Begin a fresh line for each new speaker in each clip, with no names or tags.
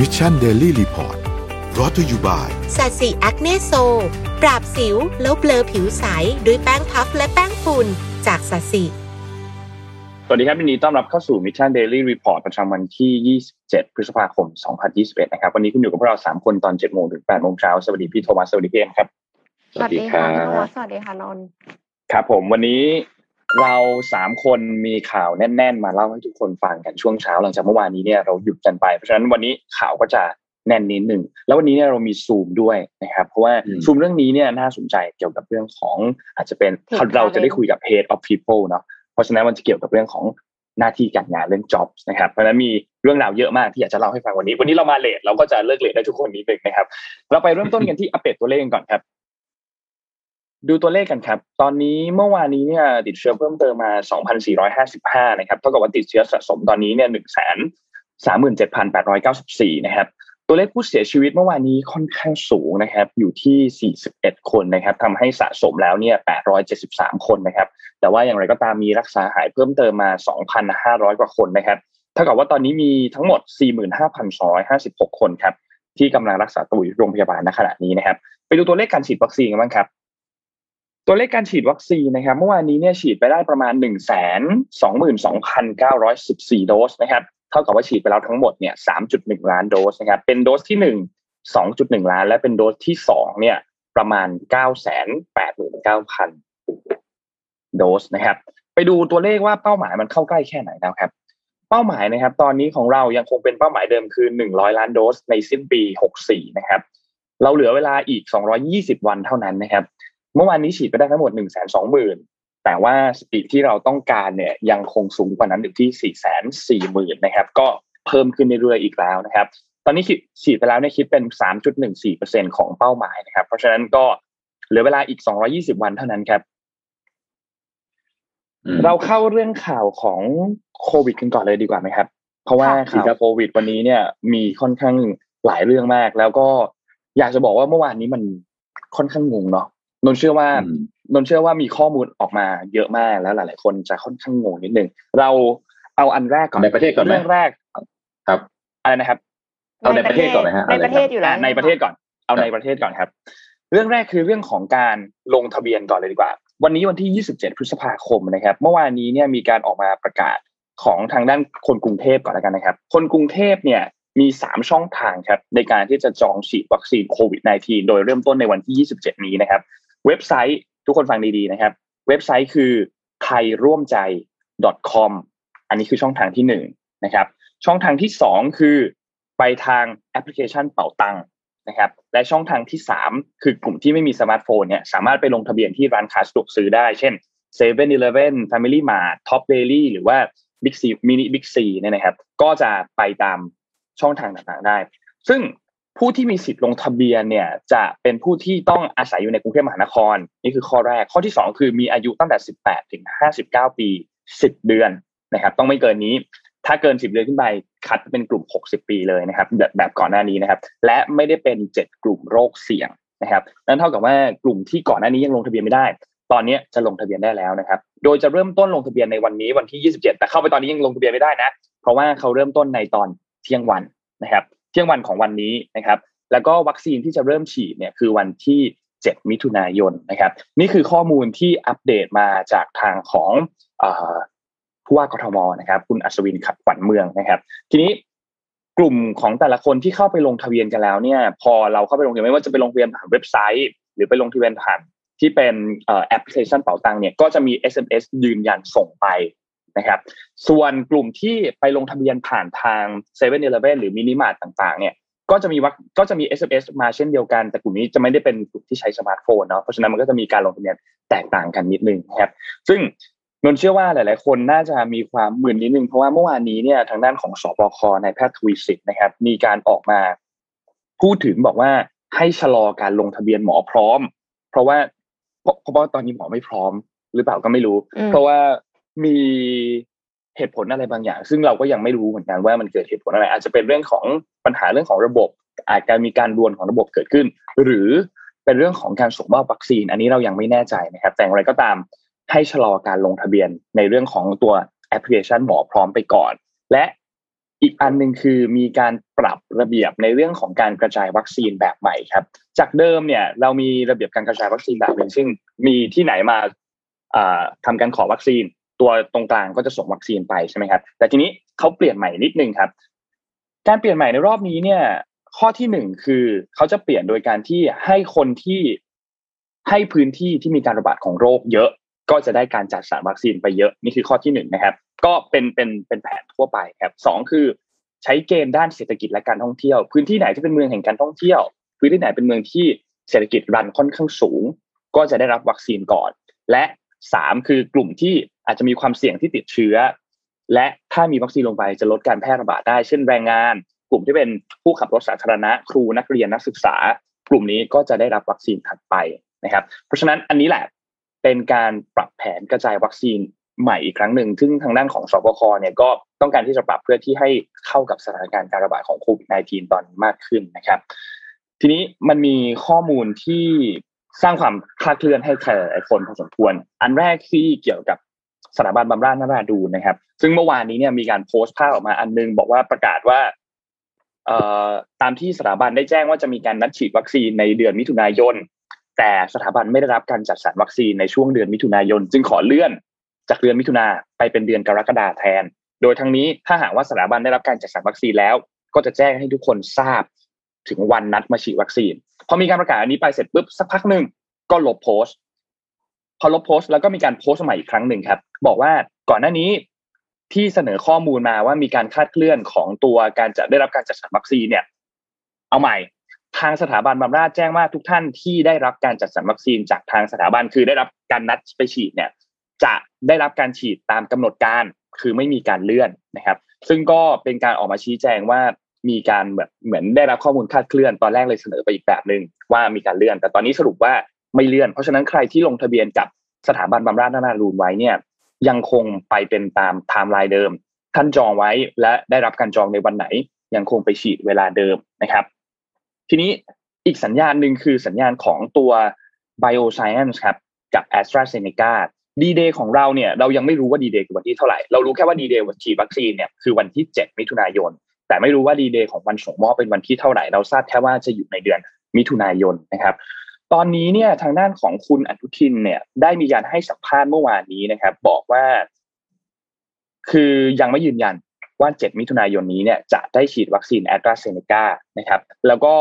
Mission Daily Report brought to you by
สัตสีแอคเนโซ ปราบสิวแล้วเบลอผิวใส ด้วยแป้งพัฟและแป้งฝุ่นจากสัตสี
สวัสดีครับวันนี้ต้อนรับเข้าสู่ Mission Daily Report ประจำวันที่ 27 พฤษภาคม 2021 นะครับ วันนี้คุณอยู่กับพวกเรา 3 คนตอน 7 โมงถึง 8 โมงเช้า สวัสดีพี่โทมัส สวัสดีพี่เอ็มครับ
สวัสดีค่ะสวัสดีค่ะนน
ครับผมวันนี้ เราสามคนมีข่าวแน่น ๆ มาเล่าให้ทุกคนฟังกันช่วงเช้าหลังจากเมื่อวานนี้เนี่ยเราหยุดกันไปเพราะฉะนั้นวันนี้ข่าวก็จะแน่นนิดหนึ่งแล้ววันนี้เนี่ยเรามีซูมด้วยนะครับเพราะว่าซูมเรื่องนี้เนี่ยน่าสนใจเกี่ยวกับเรื่องของอาจจะเป็นเราจะได้คุยกับ head of people เนาะเพราะฉะนั้นมันจะเกี่ยวกับเรื่องของหน้าที่การงานเรื่อง jobs นะครับเพราะฉะนั้นมีเรื่องราวเยอะมากที่อยากจะเล่าให้ฟังวันนี้ วันนี้เรามาเลทเราก็จะเลิกเลทได้ทุกคนนี้เองนะครับ เราไปเริ่มต้นกันที่อัปเดตตัวเลขก่อนครับ ดูตัวเลขกันครับ ตอนนี้เมื่อวานนี้เนี่ยติดเชื้อเพิ่มเติมมา 2,455 นะครับ เท่ากับว่าติดเชื้อสะสมตอนนี้เนี่ย 1 3 37,894 นะครับ ตัวเลขผู้เสียชีวิตเมื่อวานนี้ค่อนข้างสูงนะครับ อยู่ที่ 41 คนนะครับทำให้สะสมแล้วเนี่ย 873 คนนะครับ แต่ว่าอย่างไรก็ตามมีรักษาหายเพิ่มเติมมา 2,500 กว่าคนนะครับ เท่ากับว่าตอนนี้มีทั้งหมด 45,256 คนครับที่กำลังรักษาตัวอยู่โรงพยาบาลณขณะนี้นะครับ ไปดูตัวเลขการฉีดวัคซีนกันบ้างครับ ตัวเลขการฉีดวัคซีนนะครับเมื่อวานนี้เนี่ยฉีดไปได้ประมาณ1นึ่งแสนสองหมื่นสองพันเก้าร้อยสิบสี่โดสนะครับเท่ากับว่าฉีดไปแล้วทั้งหมดเนี่ยสามจุดหนึ่งล้านโดสนะครับเป็นโดสที่หนึ่งสองจุดหนึ่งล้าน และเป็นโดสที่สองเนี่ยประมาณเก้าแสนแปดหมื่นเก้าพันโดสนะครับ ไปดูตัวเลขว่าเป้าหมายมันเข้าใกล้แค่ไหนแล้วครับ เป้าหมายนะครับ ตอนนี้ของเรายังคงเป็นเป้าหมายเดิมคือหนึ่งร้อยล้านโดสในสิ้นปีหกสี่นะครับ เราเหลือเวลาอีกสองรอยี่สิบวันเท่านั้นนะครับ เมื่อวานนี้ฉีดไปได้ทั้งหมดหนึ่งแสนสองหมื่นแต่ว่าสปีดที่เราต้องการเนี่ยยังคงสูงกว่านั้นอยู่ที่สี่แสนสี่หมื่นนะครับ ก็เพิ่มขึ้นเรื่อยๆอีกแล้วนะครับ ตอนนี้ฉีดไปแล้วเนี่ยคิดเป็นสามจุดหนึ่งสี่เปอร์เซ็นของเป้าหมายนะครับ เพราะฉะนั้นก็เหลือเวลาอีกสองรอยี่สิบวันเท่านั้นครับ เราเข้าเรื่องข่าวของโควิดกันก่อนเลยดีกว่าไหมครับ เพราะว่าข่าวโควิด วันนี้เนี่ย มีค่อนข้างหลายเรื่องมาก แล้วก็อยากจะบอกว่าเมื่อวานนี้มันค่อนข้างงงเนาะ นนเชื่อว่านนเชื่อว่ามีข้อมูลออกมาเยอะมากแล้วหลาย ๆ คนจะค่อนข้างงงนิดนึงเราเอาอันแรกก่อน
ในประเทศก่อน
เรื่องแรก
ครับ
อะไรนะครับ
เอาในประเทศก่อนนะฮะ
ในประเทศอยู่แล้ว
ในประเทศก่อน เอาในประเทศก่อนครับ เรื่องแรกคือเรื่องของการลงทะเบียนก่อนเลยดีกว่า วันนี้วันที่ 27 พฤษภาคมนะครับ เมื่อวานนี้เนี่ยมีการออกมาประกาศของทางด้านคนกรุงเทพก่อนแล้วกันนะครับ คนกรุงเทพเนี่ยมี3ช่องทางครับในการที่จะจองฉีดวัคซีนโควิด -19 โดยเริ่มต้นในวันที่ 27 นี้นะครับ เว็บไซต์ทุกคนฟังดีๆนะครับ เว็บไซต์คือไทยร่วมใจ .com อันนี้คือช่องทางที่หนึ่งนะครับ ช่องทางที่สองคือไปทางแอปพลิเคชันเป๋าตังนะครับ และช่องทางที่สามคือกลุ่มที่ไม่มีสมาร์ทโฟนเนี่ยสามารถไปลงทะเบียนที่ร้านค้าสะดวกซื้อได้ เช่น7 e เ e ่ e อ Family Mart Top Daily หรือว่า Big C Mini Big C เนี่ยนะครับ ก็จะไปตามช่องทางต่างๆได้ ซึ่ง ผู้ที่มีสิทธิ์ลงทะเบียนเนี่ยจะเป็นผู้ที่ต้องอาศัยอยู่ในกรุงเทพมหานคร นี่คือข้อแรกข้อที่ 2 คือมีอายุตั้งแต่ 18 ถึง 59 ปี 10 เดือนนะครับ ต้องไม่เกินนี้ ถ้าเกิน 10 เดือนขึ้นไปคัดเป็นกลุ่ม 60 ปีเลยนะครับ แบบแบบก่อนหน้านี้นะครับ และไม่ได้เป็น 7 กลุ่มโรคเสี่ยงนะครับนั่นเท่ากับว่ากลุ่มที่ก่อนหน้านี้ยังลงทะเบียนไม่ได้ ตอนนี้จะลงทะเบียนได้แล้วนะครับ โดยจะเริ่มต้นลงทะเบียนในวันนี้วันที่ 27 แต่เข้าไปตอนนี้ยังลงทะเบียนไม่ได้นะ เพราะว่าเขาเริ่มต้นในตอนเที่ยงวันนะครับ เที่ยงวันของวันนี้นะครับ แล้วก็วัคซีนที่จะเริ่มฉีดเนี่ยคือวันที่ 7 มิถุนายนนะครับ นี่คือข้อมูลที่อัปเดตมาจากทางของผู้ว่ากทมนะครับ คุณอัศวินขัดขวัญเมืองนะครับ ทีนี้กลุ่มของแต่ละคนที่เข้าไปลงทะเบียนกันแล้วเนี่ย พอเราเข้าไปลงทะเบียนไม่ว่าจะไปลงทะเบียนผ่านเว็บไซต์ หรือไปลงทะเบียนผ่านที่เป็นแอปพลิเคชันเป๋าตังเนี่ยก็จะมี SMS ยืนยันส่งไป นะครับ ส่วนกลุ่มที่ไปลงทะเบียนผ่านทาง7 e เ e ่ e หรือมินิมาร์ตต่างๆ เนี่ย ก็จะมีวักก็จะมี SMS มาเช่นเดียวกัน แต่กลุ่มนี้จะไม่ได้เป็นกลุ่มที่ใช้สมาร์ทโฟนเนาะ เพราะฉะนั้นมันก็จะมีการลงทะเบียนแตกต่างกันนิดนึงครับ ซึ่งนนเชื่อว่าหลาย ๆ คนน่าจะมีความหมื่นนิดนึง เพราะว่าเมื่อวานนี้เนี่ยทางด้านของศบค. นายแพทย์ทวีศิลป์นะครับ มีการออกมาพูดถึงบอกว่าให้ชะลอการลงทะเบียนหมอพร้อม เพราะว่าเพราะว่าตอนนี้หมอไม่พร้อมหรือเปล่าก็ไม่รู้ เพราะว่า มีเหตุผลอะไรบางอย่าง ซึ่งเราก็ยังไม่รู้เหมือนกันว่ามันเกิดเหตุผลอะไร อาจจะเป็นเรื่องของปัญหาเรื่องของระบบ อาจจะมีการรวนของระบบเกิดขึ้น หรือเป็นเรื่องของการส่งมอบวัคซีน อันนี้เรายังไม่แน่ใจนะครับ แต่อะไรก็ตามให้ชะลอการลงทะเบียนในเรื่องของตัวแอปพลิเคชันหมอพร้อมไปก่อน และอีกอันหนึ่งคือมีการปรับระเบียบในเรื่องของการกระจายวัคซีนแบบใหม่ครับ จากเดิมเนี่ยเรามีระเบียบการกระจายวัคซีนแบบหนึ่งซึ่งมีที่ไหนมาทำการขอวัคซีน ตัวตรงกลางก็จะส่งวัคซีนไปใช่ไหมครับ แต่ทีนี้เขาเปลี่ยนใหม่นิดนึงครับ การเปลี่ยนใหม่ในรอบนี้เนี่ย ข้อที่หนึ่งคือเขาจะเปลี่ยนโดยการที่ให้คนที่ให้พื้นที่ที่มีการระบาดของโรคเยอะ ก็จะได้การจัดสรรวัคซีนไปเยอะนี่คือข้อที่หนึ่งนะครับ ก็เป็นเป็นเป็นแผนทั่วไปครับสองคือใช้เกณฑ์ด้านเศรษฐกิจและการท่องเที่ยว พื้นที่ไหนที่เป็นเมืองแห่งการท่องเที่ยว พื้นที่ไหนเป็นเมืองที่เศรษฐกิจรันค่อนข้างสูง ก็จะได้รับวัคซีนก่อน และ สามคือกลุ่มที่อาจจะมีความเสี่ยงที่ติดเชื้อ และถ้ามีวัคซีนลงไปจะลดการแพร่ระบาดได้ เช่นแรงงาน กลุ่มที่เป็นผู้ขับรถสาธารณะครูนักเรียนนักศึกษา กลุ่มนี้ก็จะได้รับวัคซีนถัดไปนะครับ เพราะฉะนั้นอันนี้แหละเป็นการปรับแผนกระจายวัคซีนใหม่อีกครั้งหนึ่ง ซึ่งทางด้านของสบคเนี่ยก็ต้องการที่จะปรับเพื่อที่ให้เข้ากับสถานการณ์การระบาดของโควิด -19 ตอนมากขึ้นนะครับ ทีนี้มันมีข้อมูลที่ สร้างความคลาดเคลื่อนให้ใครหลายคนพอสมควร อันแรกที่เกี่ยวกับสถาบันบำราศนราดูนะครับ ซึ่งเมื่อวานนี้เนี่ยมีการโพสต์ภาพออกมาอันนึงบอกว่าประกาศว่าเอ่อตามที่สถาบันได้แจ้งว่าจะมีการนัดฉีดวัคซีนในเดือนมิถุนายน แต่สถาบันไม่ได้รับการจัดสรรวัคซีนในช่วงเดือนมิถุนายน จึงขอเลื่อนจากเดือนมิถุนาไปเป็นเดือนกรกฎาแทน โดยทั้งนี้ถ้าหากว่าสถาบันได้รับการจัดสรรวัคซีนแล้ว ก็จะแจ้งให้ทุกคนทราบ ถึงวันนัดมาฉีดวัคซีน พอมีการประกาศอันนี้ไปเสร็จปุ๊บสักพักหนึ่งก็ลบโพสต์ พอลบโพสต์แล้วก็มีการโพสต์ใหม่อีกครั้งหนึ่งครับ บอกว่าก่อนหน้านี้ที่เสนอข้อมูลมาว่ามีการคาดเคลื่อนของตัวการจะได้รับการจัดสรรวัคซีนเนี่ย เอาใหม่ ทางสถาบันบำราศแจ้งว่าทุกท่านที่ได้รับการจัดสรรวัคซีนจากทางสถาบันคือได้รับการนัดไปฉีดเนี่ย จะได้รับการฉีดตามกำหนดการคือไม่มีการเลื่อนนะครับ ซึ่งก็เป็นการออกมาชี้แจงว่า มีการแบบเหมือนได้รับข้อมูลคาดเคลื่อนตอนแรกเลยเสนอไปอีกแบบหนึ่งว่ามีการเลื่อน แต่ตอนนี้สรุปว่าไม่เลื่อน เพราะฉะนั้นใครที่ลงทะเบียนกับสถาบันบำราศนราดูรไว้เนี่ยยังคงไปเป็นตามไทม์ไลน์เดิม ท่านจองไว้และได้รับการจองในวันไหน ยังคงไปฉีดเวลาเดิมนะครับ ทีนี้อีกสัญญาณหนึ่งคือสัญญาณของตัว Bioscience ครับกับ AstraZeneca ดีเดย์ของเราเนี่ยเรายังไม่รู้ว่าดีเดย์คือวันที่เท่าไหร่ เรารู้แค่ว่าดีเดย์วันฉีดวัคซีนเนี่ยคือวันที่ 7 มิถุนายน แต่ไม่รู้ว่าดีเดย์ของวันส่งมอบเป็นวันที่เท่าไหร่เราทราบแค่ว่าจะอยู่ในเดือนมิถุนายนนะครับตอนนี้เนี่ยทางด้านของคุณอนุทินเนี่ย ได้มีการให้สัมภาษณ์เมื่อวานนี้นะครับ บอกว่า คือยังไม่ยืนยันว่า 7 มิถุนายนนี้เนี่ยจะได้ฉีดวัคซีนแอสตราเซเนกานะครับ แล้วก็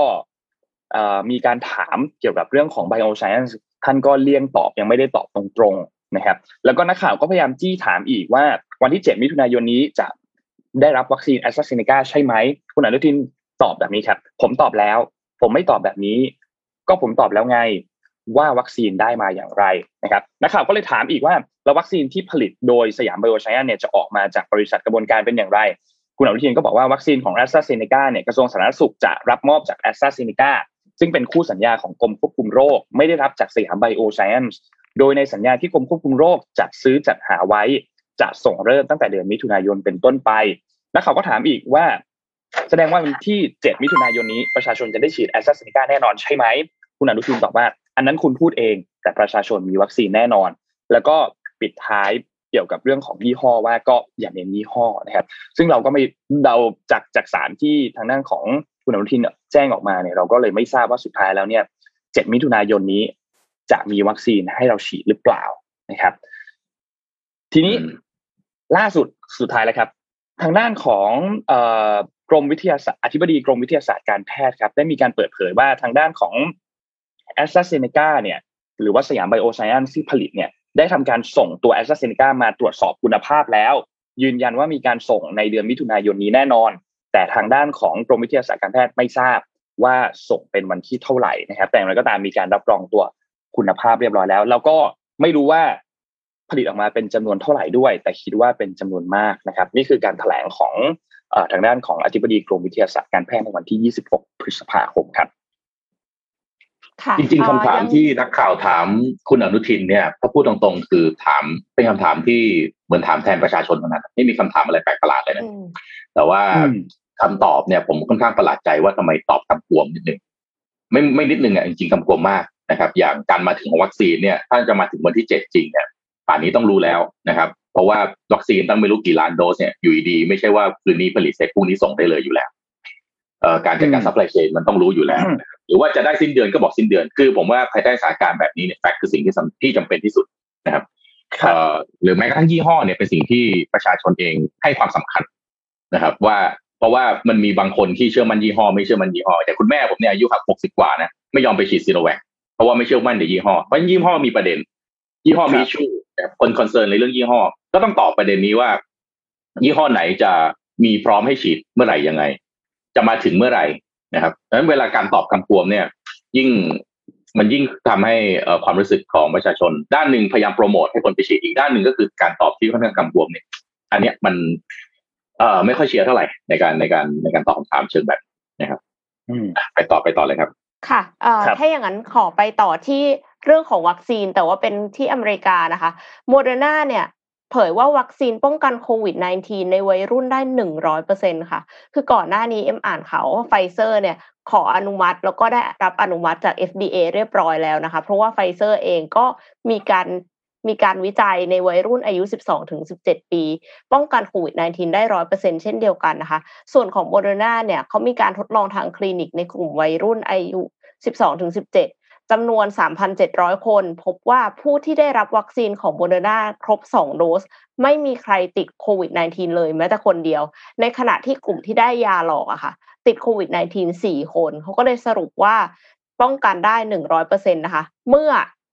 มีการถามเกี่ยวกับเรื่องของ Bioscience ท่านก็เลี่ยงตอบยังไม่ได้ตอบตรงๆนะครับ แล้วก็นักข่าวก็พยายามจี้ถามอีกว่า วันที่ 7 มิถุนายนนี้จะ ได้รับวัคซีนแอสตราเซเนกาใช่ไหมคุณอนุทินตอบแบบนี้ครับ ผมตอบแล้ว ผมไม่ตอบแบบนี้ ก็ผมตอบแล้วไงว่าวัคซีนได้มาอย่างไรนะครับนักข่าวก็เลยถามอีกว่าแล้ววัคซีนที่ผลิตโดยสยามไบโอไซแอนซ์เนี่ยจะออกมาจากบริษัทกระบวนการเป็นอย่างไร คุณอนุทินก็บอกว่าวัคซีนของแอสตราเซเนกาเนี่ยกระทรวงสาธารณสุขจะรับมอบจากแอสตราเซเนกาซึ่งเป็นคู่สัญญาของกรมควบคุมโรค ไม่ได้รับจากสยามไบโอไซแอนซ์โดยในสัญญาที่กรมควบคุมโรคจัดซื้อจัดหาไว้ จะส่งเริ่มตั้งแต่เดือนมิถุนายนเป็นต้นไปแล้วเขาก็ถามอีกว่า แสดงว่าวันที่ 7 มิถุนายนนี้ประชาชนจะได้ฉีดแอสตราเซเนกาแน่นอนใช่ไหม คุณอนุทินตอบว่า อันนั้นคุณพูดเอง แต่ประชาชนมีวัคซีนแน่นอน แล้วก็ปิดท้ายเกี่ยวกับเรื่องของยี่ห้อว่าก็อย่าเน้นยี่ห้อนะครับ ซึ่งเราก็ไม่เดาจากจากสารที่ทางด้านของคุณอนุทินแจ้งออกมาเนี่ยเราก็เลยไม่ทราบว่าสุดท้ายแล้วเนี่ยเจ็ดมิถุนายนนี้จะมีวัคซีนให้เราฉีดหรือเปล่านะครับ ทีนี้ล่าสุดสุดท้ายแล้วครับ ทางด้านของกรมวิทยาศาสตร์อธิบดีกรมวิทยาศาสตร์การแพทย์ครับ ได้มีการเปิดเผยว่าทางด้านของแอสตราเซเนกาเนี่ย หรือว่าสยามไบโอไซแอนซ์ที่ผลิตเนี่ย ได้ทำการส่งตัวแอสตราเซเนกามาตรวจสอบคุณภาพแล้ว ยืนยันว่ามีการส่งในเดือนมิถุนายนนี้แน่นอน แต่ทางด้านของกรมวิทยาศาสตร์การแพทย์ไม่ทราบว่าส่งเป็นวันที่เท่าไหร่นะครับ แต่อย่างไรก็ตามมีการรับรองตัวคุณภาพเรียบร้อยแล้ว แล้วก็ไม่รู้ว่า ผลิตออกมาเป็นจำนวนเท่าไหร่ด้วย แต่คิดว่าเป็นจำนวนมากนะครับ นี่คือการถแถลงของทางด้านของอธิบดีกรมวิทยาศาสตร์การแพทย์ในวันที่ 26 พฤษภาคมครับ
จริงๆคำถามที่นักข่าวถามคุณอนุทินเนี่ยถ้าพูดตรงๆ คือถามเป็นคำถามที่เหมือนถามแทนประชาชนเท่านั้นไม่มีคำถามอะไรแปลกประหลาดเลยนะแต่ว่าคำตอบเนี่ย ผมค่อนข้างประหลาดใจว่าทำไมตอบกำกวมนิดนึงไม่ไม่นิดนึงอะจริงๆกำกวมมากนะครับ อย่างการมาถึงของวัคซีนเนี่ยถ้าจะมาถึงวันที่เจ็ดจริงเนี่ย ป่านนี้ต้องรู้แล้วนะครับ เพราะว่าวัคซีนตั้งไม่รู้กี่ล้านโดสเนี่ยอยู่ดีไม่ใช่ว่าคืนนี้ผลิตเสร็จพรุ่งนี้ส่งได้เลยอยู่แล้วการจัดการ supply chain มันต้องรู้อยู่แล้ว หรือว่าจะได้สิ้นเดือนก็บอกสิ้นเดือน คือผมว่าภายใต้สถานการณ์แบบนี้เนี่ย fact คือสิ่งที่ที่จำเป็นที่สุดนะครับหรือแม้กระทั่งยี่ห้อเนี่ยเป็นสิ่งที่ประชาชนเองให้ความสำคัญนะครับ ว่าเพราะว่ามันมีบางคนที่เชื่อมันยี่ห้อไม่เชื่อมันยี่ห้อแต่คุณแม่ผมเนี่ยอายุหกสิบกว่านะไม่ยอมไปฉีดซีโนแวคเพราะว่าไม่เชื่อมั่นในยี่ห้อเพราะยี่ห้อมีประเด็น ยี่ห้อมีชู คนคอนเซิร์นในเรื่องยี่ห้อ ก็ต้องตอบประเด็นนี้ว่า ยี่ห้อไหนจะมีพร้อมให้ฉีดเมื่อไหร่ยังไง จะมาถึงเมื่อไหร่นะครับดังนั้นเวลาการตอบคำพวมเนี่ย ยิ่งมันยิ่งทำให้ความรู้สึกของประชาชน ด้านหนึ่งพยายามโปรโมทให้คนไปฉีดอีกด้านหนึ่งก็คือการตอบที่ค่อนข้างกำกวมเนี่ยอันเนี้ยมันเอ่อไม่ค่อยเคลียร์เท่าไหร่ในการในการในการตอบคำถามเชิงแบบนะครับไปต่อไปต่อเลยครับ
ค่ะเอ่อถ้าอย่างนั้นขอไปต่อที่ เรื่องของวัคซีนแต่ว่าเป็นที่อเมริกานะคะโมเดอร์นาเนี่ยเผยว่าวัคซีนป้องกันโควิด -19 ในวัยรุ่นได้ 100%ค่ะ คือก่อนหน้านี้เอ็มอ่านข่าวว่าไฟเซอร์เนี่ยขออนุมัติแล้วก็ได้รับอนุมัติจาก FDA เรียบร้อยแล้วนะคะ เพราะว่าไฟเซอร์เองก็มีการมีการวิจัยในวัยรุ่นอายุ 12-17 ปี ป้องกันโควิด -19 ได้ 100%เช่นเดียวกันนะคะ ส่วนของโมเดอร์นาเนี่ยเขามีการทดลองทางคลินิกในกลุ่มวัยรุ่นอายุ 12-17 จำนวน 3,700 คน พบว่าผู้ที่ได้รับวัคซีนของโมเดอร์นาครบ 2 โดส ไม่มีใครติดโควิด -19 เลยแม้แต่คนเดียว ในขณะที่กลุ่มที่ได้ยาหลอกอะค่ะ ติดโควิด -19 4 คน เขาก็เลยสรุปว่าป้องกันได้ 100%นะคะ เมื่อ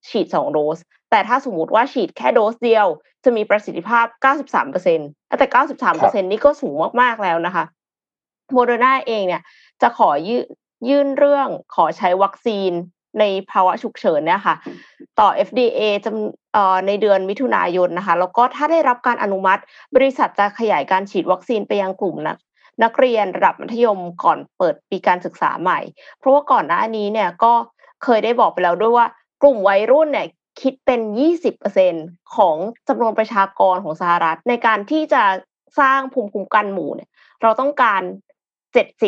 ฉีด 2 โดส แต่ถ้าสมมติว่าฉีดแค่โดสเดียว จะมีประสิทธิภาพ 93%แต่ 93%นี่ก็สูงมาก ๆ แล้วนะคะโมเดอร์นาเองเนี่ยจะขอยื่นเรื่องขอใช้วัคซีน ในภาวะฉุกเฉินเนี่ยค่ะ ต่อ FDA จำในเดือนมิถุนายนนะคะ แล้วก็ถ้าได้รับการอนุมัติ บริษัทจะขยายการฉีดวัคซีนไปยังกลุ่มนักนักเรียนระดับมัธยมก่อนเปิดปีการศึกษาใหม่ เพราะว่าก่อนหน้านี้เนี่ยก็เคยได้บอกไปแล้วด้วยว่ากลุ่มวัยรุ่นเนี่ยคิดเป็น 20%ของจำนวนประชากรของสหรัฐ ในการที่จะสร้างภูมิคุ้มกันหมู่เนี่ย เราต้องการ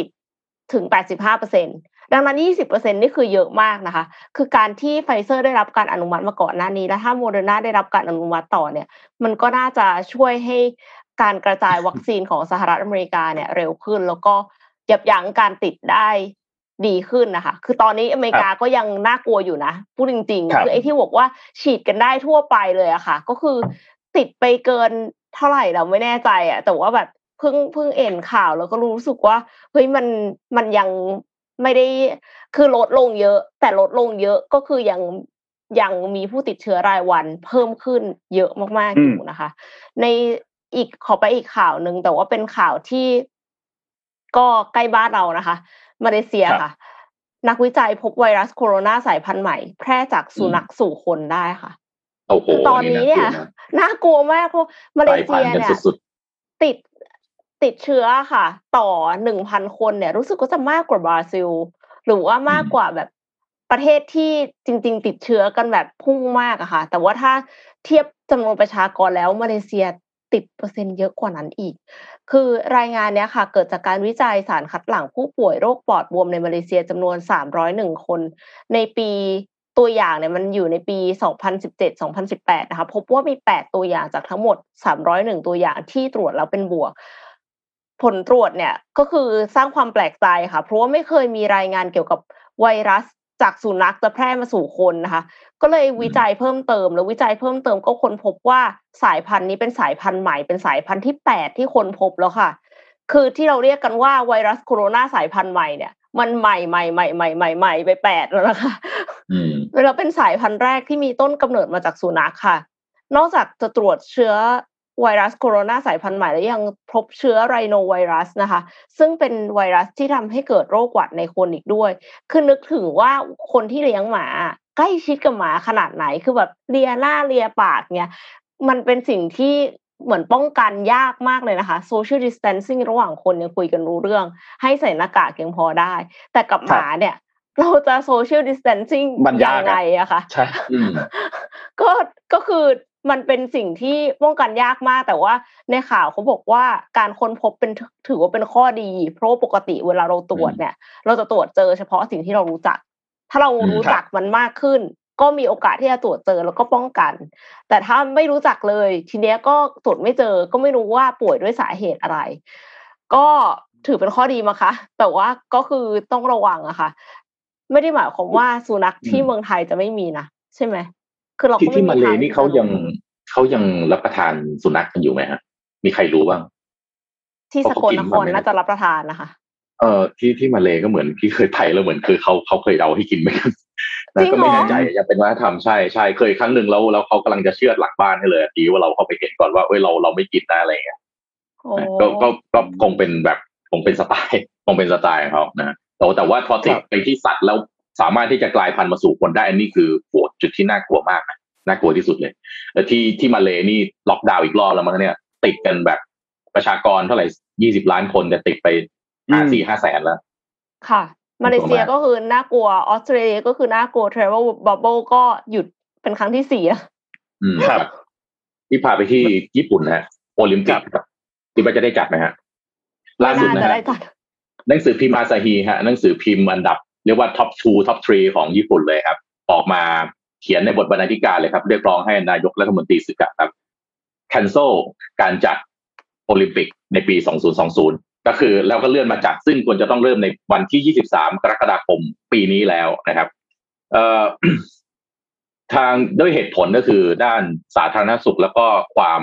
70ถึง85% ดังนั้น 20%นี่คือเยอะมากนะคะ คือการที่ไฟเซอร์ได้รับการอนุมัติมาก่อนหน้านี้ แล้วถ้าโมเดอร์นาได้รับการอนุมัติต่อเนี่ย มันก็น่าจะช่วยให้การกระจายวัคซีนของสหรัฐอเมริกาเนี่ยเร็วขึ้น แล้วก็ยับยั้งการติดได้ดีขึ้นนะคะ คือตอนนี้อเมริกาก็ยังน่ากลัวอยู่นะ พูดจริงๆ คือไอ้ที่บอกว่าฉีดกันได้ทั่วไปเลยอะค่ะ ก็คือติดไปเกินเท่าไหร่เราไม่แน่ใจอะแต่ว่าแบบเพิ่งเพิ่งเอ็นข่าวแล้วก็รู้สึกว่าเฮ้ยมันมันยัง ไม่ได้คือลดลงเยอะ แต่ลดลงเยอะก็คือยังยังมีผู้ติดเชื้อรายวันเพิ่มขึ้นเยอะมากๆอยู่นะคะ ในอีกขอไปอีกข่าวหนึ่งแต่ว่าเป็นข่าวที่ก็ใกล้บ้านเรานะคะมาเลเซียค่ะ นักวิจัยพบไวรัสโคโรนาสายพันธุ์ใหม่ แพร่จากสุนัขสู่คนได้ค่ะตอนนี้เนี่ยน่ากลัวมากเพราะมาเลเซียเนี่ยติด ติดเชื้อค่ะ ต่อหนึ่งพันคนเนี่ย รู้สึกก็จะมากกว่าบราซิล หรือว่ามากกว่าแบบประเทศที่จริง ๆ ติดเชื้อกันแบบพุ่งมากอะค่ะ แต่ว่าถ้าเทียบจำนวนประชากรแล้วมาเลเซียติดเปอร์เซ็นต์เยอะกว่านั้นอีก คือรายงานเนี้ยค่ะ เกิดจากการวิจัยสารคัดหลั่งผู้ป่วยโรคปอดบวมในมาเลเซียจำนวน 301 คน ในปีตัวอย่างเนี่ยมันอยู่ในปี 2017-2018 นะคะ พบว่ามี 8 ตัวอย่างจากทั้งหมด 301 ตัวอย่างที่ตรวจแล้วเป็นบวก ผลตรวจเนี่ยก็คือสร้างความแปลกใจค่ะ เพราะว่าไม่เคยมีรายงานเกี่ยวกับไวรัสจากสุนัขจะแพร่มาสู่คนนะคะ ก็เลยวิจัยเพิ่มเติม แล้ววิจัยเพิ่มเติมก็ค้นพบว่าสายพันธุ์นี้เป็นสายพันธุ์ใหม่เป็นสายพันธุ์ที่แปดที่คนพบแล้วค่ะ คือที่เราเรียกกันว่าไวรัสโคโรนาสายพันธุ์ใหม่เนี่ยมันใหม่ใหม่ใหม่ใหม่ใหม่ใหม่ไปแปดแล้วนะคะเวลาเป็นสายพันธุ์แรกที่มีต้นกำเนิดมาจากสุนัขค่ะ นอกจากจะตรวจเชื้อ ไวรัสโคโรนาสายพันธุ์ใหม่และยังพบเชื้อไรโนไวรัสนะคะ ซึ่งเป็นไวรัสที่ทำให้เกิดโรคหวัดในคนอีกด้วย คือนึกถึงว่าคนที่เลี้ยงหมา ใกล้ชิดกับหมาขนาดไหนคือแบบเลียหน้าเลียปากเนี่ยมันเป็นสิ่งที่เหมือนป้องกันยากมากเลยนะคะ social distancing ระหว่างคนยังคุยกันรู้เรื่อง ให้ใส่หน้ากากเพียงพอได้ แต่กับหมาเนี่ย เราจะ social distancing ยังไงอะคะใช่ก็ก็คือ มันเป็นสิ่งที่ป้องกันยากมาก แต่ว่าในข่าวเขาบอกว่าการค้นพบเป็นถือว่าเป็นข้อดี เพราะปกติเวลาเราตรวจเนี่ย เราจะตรวจเจอเฉพาะสิ่งที่เรารู้จัก ถ้าเรารู้จักมันมากขึ้น ก็มีโอกาสที่จะตรวจเจอแล้วก็ป้องกัน แต่ถ้าไม่รู้จักเลย ทีเนี้ยก็ตรวจไม่เจอก็ไม่รู้ว่าป่วยด้วยสาเหตุอะไร ก็ถือเป็นข้อดีมาคะ แต่ว่าก็คือต้องระวังอะค่ะ ไม่ได้หมายความว่าสุนัขที่เมืองไทยจะไม่มีนะใช่ไหม คือเรา
ที่ที่มาเลนี่เขายังเขายังรับประทานสุนัขกันอยู่ไหมฮะ มีใครรู้บ้าง
ที่สกลนครน่าจะรับประทานนะคะ
เออที่ที่มาเลก็เหมือนพี่เคยไปแล้วเหมือนคือเขาเขาเคยเอาให้กินไหมกันก็ไม่แน่ใจยังเป็นวัฒนธรรมใช่ใช่เคยครั้งหนึ่งแล้วแล้วเขากำลังจะเชื่อหลักบ้านให้เลยทีว่าเราเข้าไปเห็นก่อนว่าเอ้ยเราเราไม่กินนะอะไรเงี้ยก็ก็ก็คงเป็นแบบคงเป็นสไตล์คงเป็นสไตล์ของเขานะแต่แต่ว่าพอติดไปที่สัตว์แล้ว สามารถที่จะกลายพันธุ์มาสู่คนได้ อันนี้คือปวดจุดที่น่ากลัวมากน่ากลัวที่สุดเลยแล้วที่ที่มาเลนี่ล็อกดาวน์อีกรอบแล้วมั้งเนี่ย ติดกันแบบประชากรเท่าไหร่ยี่สิบล้านคนแต่ติดไปห้าสี่ห้าแสนแล้ว
ค่ะ มาเลเซียก็คือน่ากลัวออสเตรเลียก็คือน่ากลัว travel bubble ก็หยุดเป็นครั้งที่สี่
อืมครับที่พาไปที่ญี่ปุ่นนะฮะโอลิมปิกครับคิดว่าจะได้จัดไหมฮะล่าสุดนะฮะหนังสือพิมพ์อาซาฮีฮะหนังสือพิมพ์อันดับ เรียกว่า top two top three ของญี่ปุ่นเลยครับ ออกมาเขียนในบทบรรณาธิการเลยครับ เรียกร้องให้นายกรัฐมนตรีซูกะครับ cancel การจัดโอลิมปิกในปี 2020 ก็คือแล้วก็เลื่อนมาจัดซึ่งควรจะต้องเริ่มในวันที่ 23 กรกฎาคมปีนี้แล้วนะครับทางด้วยเหตุผลก็คือด้านสาธารณสุขแล้วก็ความ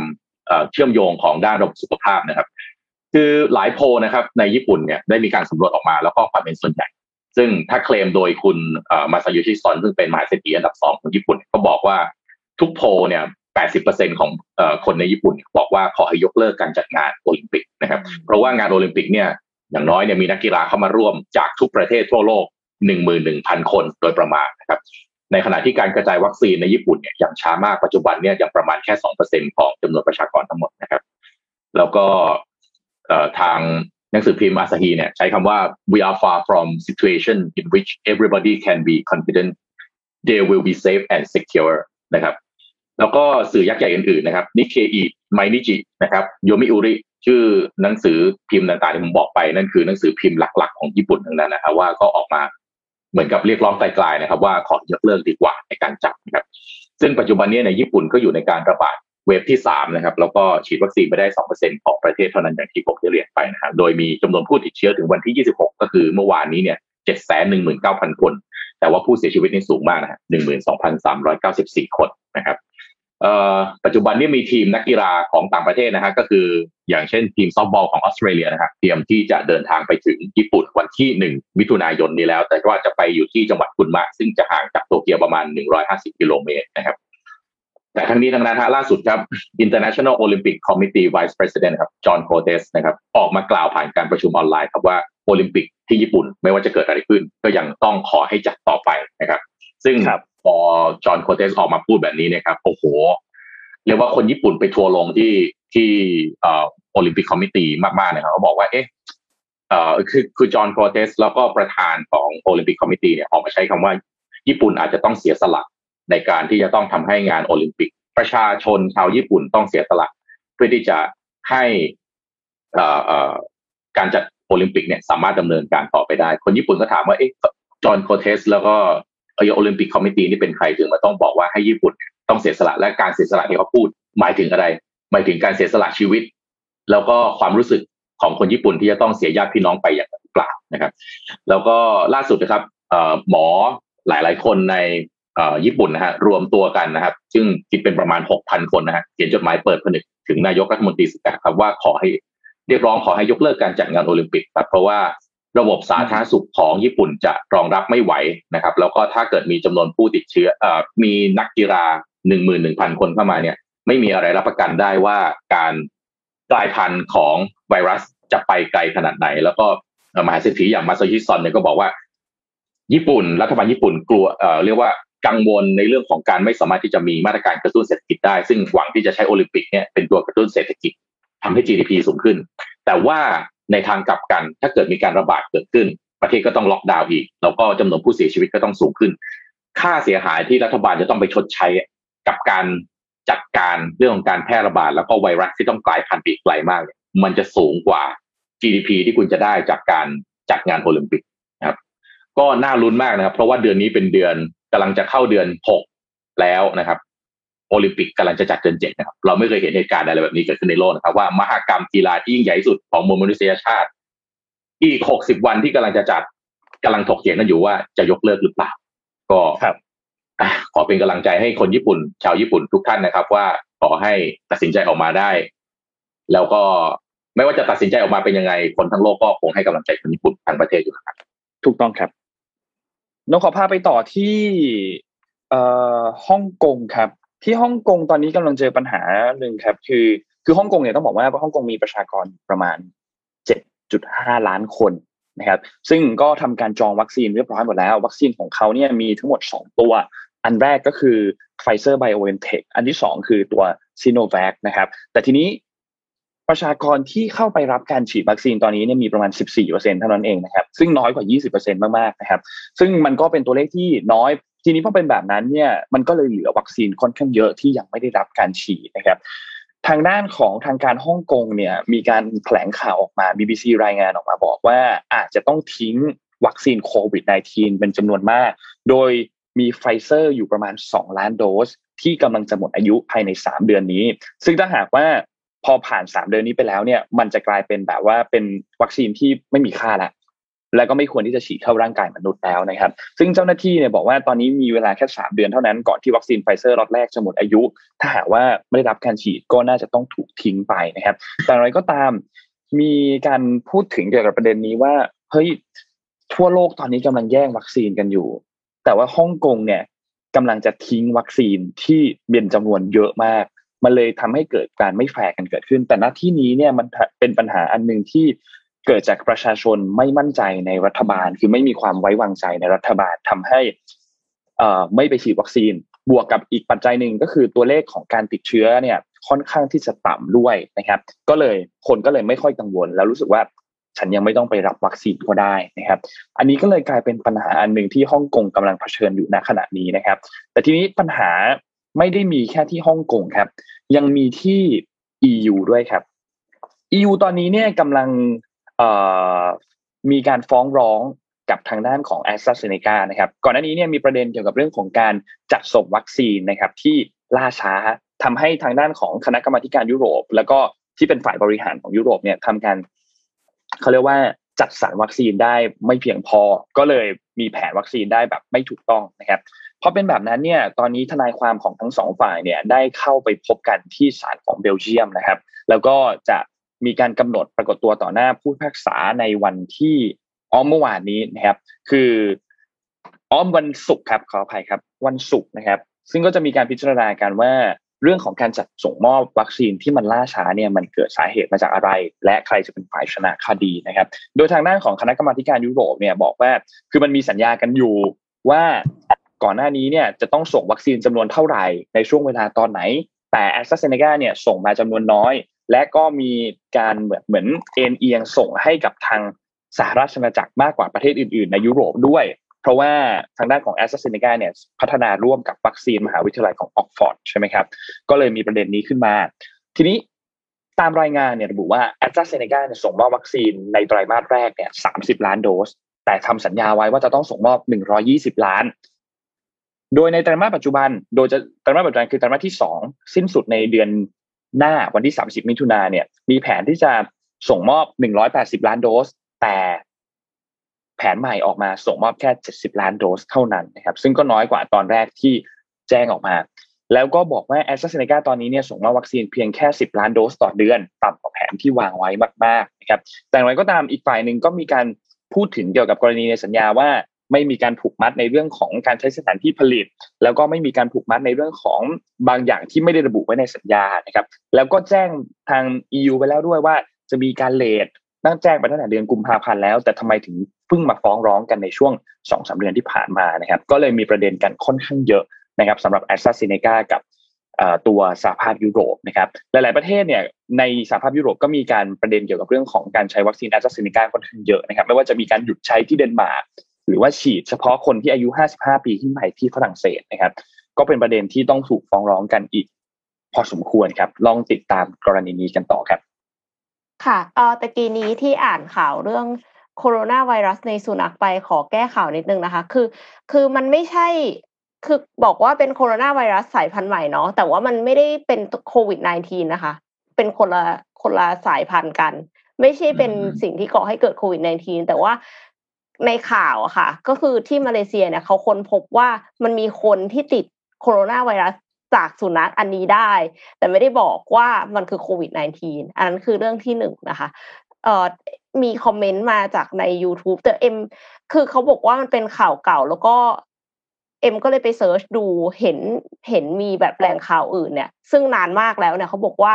เชื่อมโยงของด้านระบบสุขภาพนะครับ คือหลายโพนะครับในญี่ปุ่นเนี่ยได้มีการสำรวจออกมาแล้วก็ความเป็นส่วนใหญ่ ซึ่งถ้าเคลมโดยคุณมาซาโยชิซอนซึ่งเป็นมหาเศรษฐีอันดับสองของญี่ปุ่นก็บอกว่าทุกโพเนี่ย80%ของคนในญี่ปุ่นบอกว่าขอให้ยกเลิกการจัดงานโอลิมปิกนะครับ เพราะว่างานโอลิมปิกเนี่ยอย่างน้อยเนี่ยมีนักกีฬาเข้ามาร่วมจากทุกประเทศทั่วโลก 11,000 คนโดยประมาณนะครับ ในขณะที่การกระจายวัคซีนในญี่ปุ่นเนี่ยยังช้ามากปัจจุบันเนี่ยยังประมาณแค่สองเปอร์เซ็นของจำนวนประชากรทั้งหมดนะครับ แล้วก็ทาง หนังสือพิมพ์อาซาฮีเนี่ยใช้คำว่า we are far from situation in which everybody can be confident they will be safe and secure นะครับ แล้วก็สื่อยักษ์ใหญ่อื่นๆนะครับนิเคอีไมนิจินะครับโยมิอุริชื่อหนังสือพิมพ์ต่างๆที่ผมบอกไปนั่นคือหนังสือพิมพ์หลักๆของญี่ปุ่นทั้งนั้นนะครับว่าก็ออกมาเหมือนกับเรียกร้องไกลๆนะครับ ว่าขอยกเลิกดีกว่าในการจับนะครับ ซึ่งปัจจุบันนี้ในญี่ปุ่นก็อยู่ในการระบาด เวฟที่สามนะครับแล้วก็ฉีดวัคซีนไปได้สองเปอร์เซ็นของประเทศเท่านั้นอย่างที่ผมได้เรียนไปนะครับโดยมีจำนวนผู้ติดเชื้อถึงวันที่ยี่สิบหกก็คือเมื่อวานนี้เนี่ยเจ็ดแสนหนึ่งหมื่นเก้าพันคน แต่ว่าผู้เสียชีวิตนี่สูงมากนะฮะหนึ่งหมื่นสองพันสามร้อยเก้าสิบสี่คนนะครับปัจจุบันนี้มีทีมนักกีฬาของต่างประเทศนะฮะก็คืออย่างเช่นทีมซอฟต์บอลของออสเตรเลียนะครับเตรียมที่จะเดินทางไปถึงญี่ปุ่นวันที่หนึ่งมิถุนายนนี้แล้ว แต่ว่าจะไปอยู่ที่จังหวัดคุนมะซึ่งจะห่างจากโตเกียวประมาณ 150 กิโลเมตรนะครับ แต่ทั้งนี้ทั้งนั้นฮะล่าสุดครับ International Olympic Committee Vice President ครับจอห์นโคเตสนะครับออกมากล่าวผ่านการประชุมออนไลน์ครับว่าโอลิมปิกที่ญี่ปุ่นไม่ว่าจะเกิดอะไรขึ้น ก็ยังต้องขอให้จัดต่อไปนะครับ ซึ่งพอจอห์นโคเตสออกมาพูดแบบนี้นะครับโอ้โห เรียกว่าคนญี่ปุ่นไปทัวลงที่ที่โอลิมปิก committee มากๆนะครับเขาบอกว่าเอ๊ะเอ่อคือคือจอห์นโคเตสแล้วก็ประธานของโอลิมปิก committee เนี่ยออกมาใช้คำว่าญี่ปุ่นอาจจะต้องเสียสละ ในการที่จะต้องทำให้งานโอลิมปิก ประชาชนชาวญี่ปุ่นต้องเสียสละเพื่อที่จะให้การจัดโอลิมปิกเนี่ยสามารถดำเนินการต่อไปได้ คนญี่ปุ่นก็ถามว่าเอ๊ะจอห์นโคเตสแล้วก็โอลิมปิก committee นี่เป็นใครถึงมาต้องบอกว่าให้ญี่ปุ่นต้องเสียสละและการเสียสละที่เขาพูด หมายถึงอะไร หมายถึงการเสียสละชีวิต แล้วก็ความรู้สึกของคนญี่ปุ่นที่จะต้องเสียญาติพี่น้องไปอย่างเปล่านะครับ แล้วก็ล่าสุดนะครับหมอหลาย ๆ คนใน ญี่ปุ่นนะฮะรวมตัวกันนะครับ ซึ่งคิดเป็นประมาณ 6,000 คนนะฮะเขียนจดหมายเปิดผนึกถึงนายกรัฐมนตรีสุกะครับว่าขอให้เรียกร้องขอให้ยกเลิกการจัดงานโอลิมปิกครับเพราะว่าระบบสาธารณสุขของญี่ปุ่นจะรองรับไม่ไหวนะครับ แล้วก็ถ้าเกิดมีจำนวนผู้ติดเชื้ออมีนักกีฬาหนึ่งหมื่นหนึ่งพันคนเข้ามาเนี่ย ไม่มีอะไรรับประกันได้ว่าการกลายพันธุ์ของไวรัสจะไปไกลขนาดไหน แล้วก็มหาเศรษฐีอย่างมาซาชิซอนเนี่ยก็บอกว่า ญี่ปุ่นรัฐบาลญี่ปุ่นกลัวเอ่อเรียกว่า กังวลในเรื่องของการไม่สามารถที่จะมีมาตรการกระตุ้นเศรษฐกิจได้ ซึ่งหวังที่จะใช้โอลิมปิกเนี่ยเป็นตัวกระตุ้นเศรษฐกิจทำให้ GDP สูงขึ้น แต่ว่าในทางกลับกันถ้าเกิดมีการระบาดเกิดขึ้น ประเทศก็ต้องล็อกดาวน์อีก แล้วก็จำนวนผู้เสียชีวิตก็ต้องสูงขึ้น ค่าเสียหายที่รัฐบาลจะต้องไปชดใช้กับการจัดการเรื่องของการแพร่ระบาด แล้วก็ไวรัสที่ต้องกลายพันธุ์อีกไกลมากเนี่ยมันจะสูงกว่า GDP ที่คุณจะได้จากการจัดงานโอลิมปิกนะครับ ก็น่าลุ้นมากนะครับ เพราะว่าเดือนนี้เป็นเดือน กำลังจะเข้าเดือนหกแล้วนะครับ โอลิมปิกกำลังจะจัดเดือนเจ็ดนะครับ เราไม่เคยเห็นเหตุการณ์อะไรแบบนี้เกิดขึ้นในโลกนะครับ ว่ามหากรรมกีฬาที่ยิ่งใหญ่ที่สุดของมวลมนุษยชาติ อีกหกสิบวันที่กำลังจะจัดกำลังถกเถียงกันอยู่ว่าจะยกเลิกหรือเปล่า ก็
ครับ
ขอเป็นกำลังใจให้คนญี่ปุ่น ชาวญี่ปุ่นทุกท่านนะครับ ว่าขอให้ตัดสินใจออกมาได้ แล้วก็ไม่ว่าจะตัดสินใจออกมาเป็นยังไง คนทั้งโลกก็คงให้กำลังใจคนญี่ปุ่นทั้งประเทศอยู่ครับ
ถูกต้องครับ น้องขอพาไปต่อที่เอ่อฮ่องกงครับ ที่ฮ่องกงตอนนี้กำลังเจอปัญหาหนึ่งครับ คือคือฮ่องกงเนี่ยต้องบอกว่าฮ่องกงมีประชากรประมาณเจ็ดจุดห้าล้านคนนะครับ ซึ่งก็ทำการจองวัคซีนเรียบร้อยหมดแล้ว วัคซีนของเขาเนี่ยมีทั้งหมดสองตัว อันแรกก็คือไฟเซอร์ไบโอเอ็นเทคอันที่สองคือตัวซีโนแวคนะครับ แต่ทีนี้ ประชากรที่เข้าไปรับการฉีดวัคซีนตอนนี้เนี่ยมีประมาณ 14%เท่านั้นเองนะครับ ซึ่งน้อยกว่า 20%มากๆนะครับ ซึ่งมันก็เป็นตัวเลขที่น้อยทีนี้พอเป็นแบบนั้นเนี่ยมันก็เลยเหลือวัคซีนค่อนข้างเยอะที่ยังไม่ได้รับการฉีดนะครับ ทางด้านของทางการฮ่องกงเนี่ยมีการแถลงข่าวออกมา BBC รายงานออกมาบอกว่าอาจจะต้องทิ้งวัคซีนโควิด -19 เป็นจำนวนมาก โดยมีไฟเซอร์อยู่ประมาณ 2 ล้านโดส ที่กำลังจะหมดอายุภายใน 3 เดือนนี้ ซึ่งถ้าหากว่า พอผ่านสามเดือนนี้ไปแล้วเนี่ย มันจะกลายเป็นแบบว่าเป็นวัคซีนที่ไม่มีค่าแล้วแล้วก็ไม่ควรที่จะฉีดเข้าร่างกายมนุษย์แล้วนะครับ ซึ่งเจ้าหน้าที่เนี่ยบอกว่าตอนนี้มีเวลาแค่สามเดือนเท่านั้นก่อนที่วัคซีนไฟเซอร์ล็อตแรกจะหมดอายุ ถ้าหากว่าไม่ได้รับการฉีดก็น่าจะต้องถูกทิ้งไปนะครับ แต่อะไรก็ตามมีการพูดถึงเกี่ยวกับประเด็นนี้ว่าเฮ้ยทั่วโลกตอนนี้กำลังแย่งวัคซีนกันอยู่ แต่ว่าฮ่องกงเนี่ยกำลังจะทิ้งวัคซีนที่เป็นจำนวนเยอะมาก มันเลยทำให้เกิดการไม่แฟร์กันเกิดขึ้น แต่หน้าที่นี้เนี่ยมันเป็นปัญหาอันหนึ่งที่เกิดจากประชาชนไม่มั่นใจในรัฐบาล คือไม่มีความไว้วางใจในรัฐบาลทำให้ไม่ไปฉีดวัคซีน บวกกับอีกปัจจัยหนึ่งก็คือตัวเลขของการติดเชื้อเนี่ยค่อนข้างที่จะต่ำด้วยนะครับ ก็เลยคนก็เลยไม่ค่อยกังวล แล้วรู้สึกว่าฉันยังไม่ต้องไปรับวัคซีนก็ได้นะครับ อันนี้ก็เลยกลายเป็นปัญหาอันหนึ่งที่ฮ่องกงกำลังเผชิญอยู่ณขณะนี้นะครับ แต่ทีนี้ปัญหา ไม่ได้มีแค่ที่ฮ่องกงครับ ยังมีที่ EU ด้วยครับ EU ตอนนี้เนี่ยกำลังมีการฟ้องร้องกับทางด้านของ a s t r a z เซ e c a นะครับ ก่อนหน้านี้เนี่ยมีประเด็นเกี่ยวกับเรื่องของการจัดส่งวัคซีนนะครับที่ล่าช้าทำให้ทางด้านของคณะกรรมการยุโรป แล้วก็ที่เป็นฝ่ายบริหารของยุโรปเนี่ยทำการเขาเรียกว่าจัดสรรวัคซีนได้ไม่เพียงพอ ก็เลยมีแผนวัคซีนได้แบบไม่ถูกต้องนะครับ พอเป็นแบบนั้นเนี่ยตอนนี้ทนายความของทั้งสองฝ่ายเนี่ยได้เข้าไปพบกันที่ศาลของเบลเยียมนะครับ แล้วก็จะมีการกำหนดปรากฏตัวต่อหน้าผู้พิพากษาในวันที่อ้อมเมื่อวานนี้นะครับ คืออ้อมวันศุกร์ครับขออภัยครับ วันศุกร์นะครับ ซึ่งก็จะมีการพิจารณาการว่าเรื่องของการจัดส่งมอบวัคซีนที่มันล่าช้าเนี่ยมันเกิดสาเหตุมาจากอะไร และใครจะเป็นฝ่ายชนะคดีนะครับ โดยทางด้านของคณะกรรมการยุโรปเนี่ยบอกว่า คือมันมีสัญญากันอยู่ว่า ก่อนหน้านี้เนี่ยจะต้องส่งวัคซีนจำนวนเท่าไหร่ในช่วงเวลาตอนไหน แต่แอสตราเซเนกาเนี่ยส่งมาจำนวนน้อย และก็มีการเหมือนเหมือนเอ็นเอียงส่งให้กับทางสหราชอาณาจักรมากกว่าประเทศอื่น ๆ ในยุโรปด้วย เพราะว่าทางด้านของแอสตราเซเนกาเนี่ยพัฒนาร่วมกับวัคซีนมหาวิทยาลัยของออกฟอร์ดใช่ไหมครับก็เลยมีประเด็นนี้ขึ้นมา ทีนี้ตามรายงานเนี่ยระบุว่าแอสตราเซเนกาเนี่ยส่งมอบวัคซีนในไตรมาสแรกเนี่ยสาล้านโดส แต่ทำสัญญาไว้ว่าจะต้องส่งมอบ 120 ล้าน โดยในไตรมาสปัจจุบัน โดยจะไตรมาสปัจจุบันคือไตรมาสที่สองสิ้นสุดในเดือนหน้าวันที่ 30 มิถุนาเนี่ย มีแผนที่จะส่งมอบ 180 ล้านโดส แต่แผนใหม่ออกมาส่งมอบแค่ 70 ล้านโดสเท่านั้นนะครับ ซึ่งก็น้อยกว่าตอนแรกที่แจ้งออกมา แล้วก็บอกว่าแอสตราเซเนกาตอนนี้เนี่ยส่งมอบวัคซีนเพียงแค่ 10 ล้านโดสต่อเดือน ต่ำกว่าแผนที่วางไว้มากๆนะครับ แต่อย่างไรก็ตามอีกฝ่ายหนึ่งก็มีการพูดถึงเกี่ยวกับกรณีในสัญญาว่า ไม่มีการผูกมัดในเรื่องของการใช้สถานที่ผลิต แล้วก็ไม่มีการผูกมัดในเรื่องของบางอย่างที่ไม่ได้ระบุไว้ในสัญญานะครับ แล้วก็แจ้งทาง EU ไปแล้วด้วยว่าจะมีการเลทตั้งแจ้งไปตั้งแต่เดือนกุมภาพันธ์แล้ว แต่ทำไมถึงเพิ่งมาฟ้องร้องกันในช่วงสองสามเดือนที่ผ่านมานะครับ ก็เลยมีประเด็นกันค่อนข้างเยอะนะครับสำหรับแอสตราเซเนกากับตัวสหภาพยุโรปนะครับหลาย ๆประเทศเนี่ยในสหภาพยุโรปก็มีการประเด็นเกี่ยวกับเรื่องของการใช้วัคซีนแอสตราเซเนกาค่อนข้างเยอะนะครับไม่ว่าจะมีการหยุดใช้ที่เดนมาร์ก หรือว่าฉีดเฉพาะคนที่อายุ 55 ปีขึ้นไปที่ฝรั่งเศสนะครับ ก็เป็นประเด็นที่ต้องถูกฟ้องร้องกันอีก พอสมควรครับ ลองติดตามกรณีนี้กันต่อครับ
ค่ะเออตะกี้นี้ที่อ่านข่าวเรื่องโคโรนาไวรัสในสุนัขไปขอแก้ข่าวนิดนึงนะคะ คือ คือมันไม่ใช่คือบอกว่าเป็นโคโรนาไวรัสสายพันธุ์ใหม่เนาะแต่ว่ามันไม่ได้เป็นโควิด -19 นะคะ เป็นคนละคนละสายพันธุ์กัน ไม่ใช่เป็นสิ่งที่ก่อให้เกิดโควิด -19 แต่ว่า ในข่าวอะค่ะ ก็คือที่มาเลเซียเนี่ยเขาค้นพบว่ามันมีคนที่ติดโคโรนาไวรัสจากสุนัขอันนี้ได้ แต่ไม่ได้บอกว่ามันคือโควิด -19 อันนั้นคือเรื่องที่หนึ่งนะคะเอ่อมี comment มาจากใน YouTube แต่เอ็มคือเขาบอกว่ามันเป็นข่าวเก่าแล้วก็เอ็มก็เลยไป search ดูเห็นเห็นมีแบบแหล่งข่าวอื่นเนี่ย ซึ่งนานมากแล้วเนี่ยเขาบอกว่า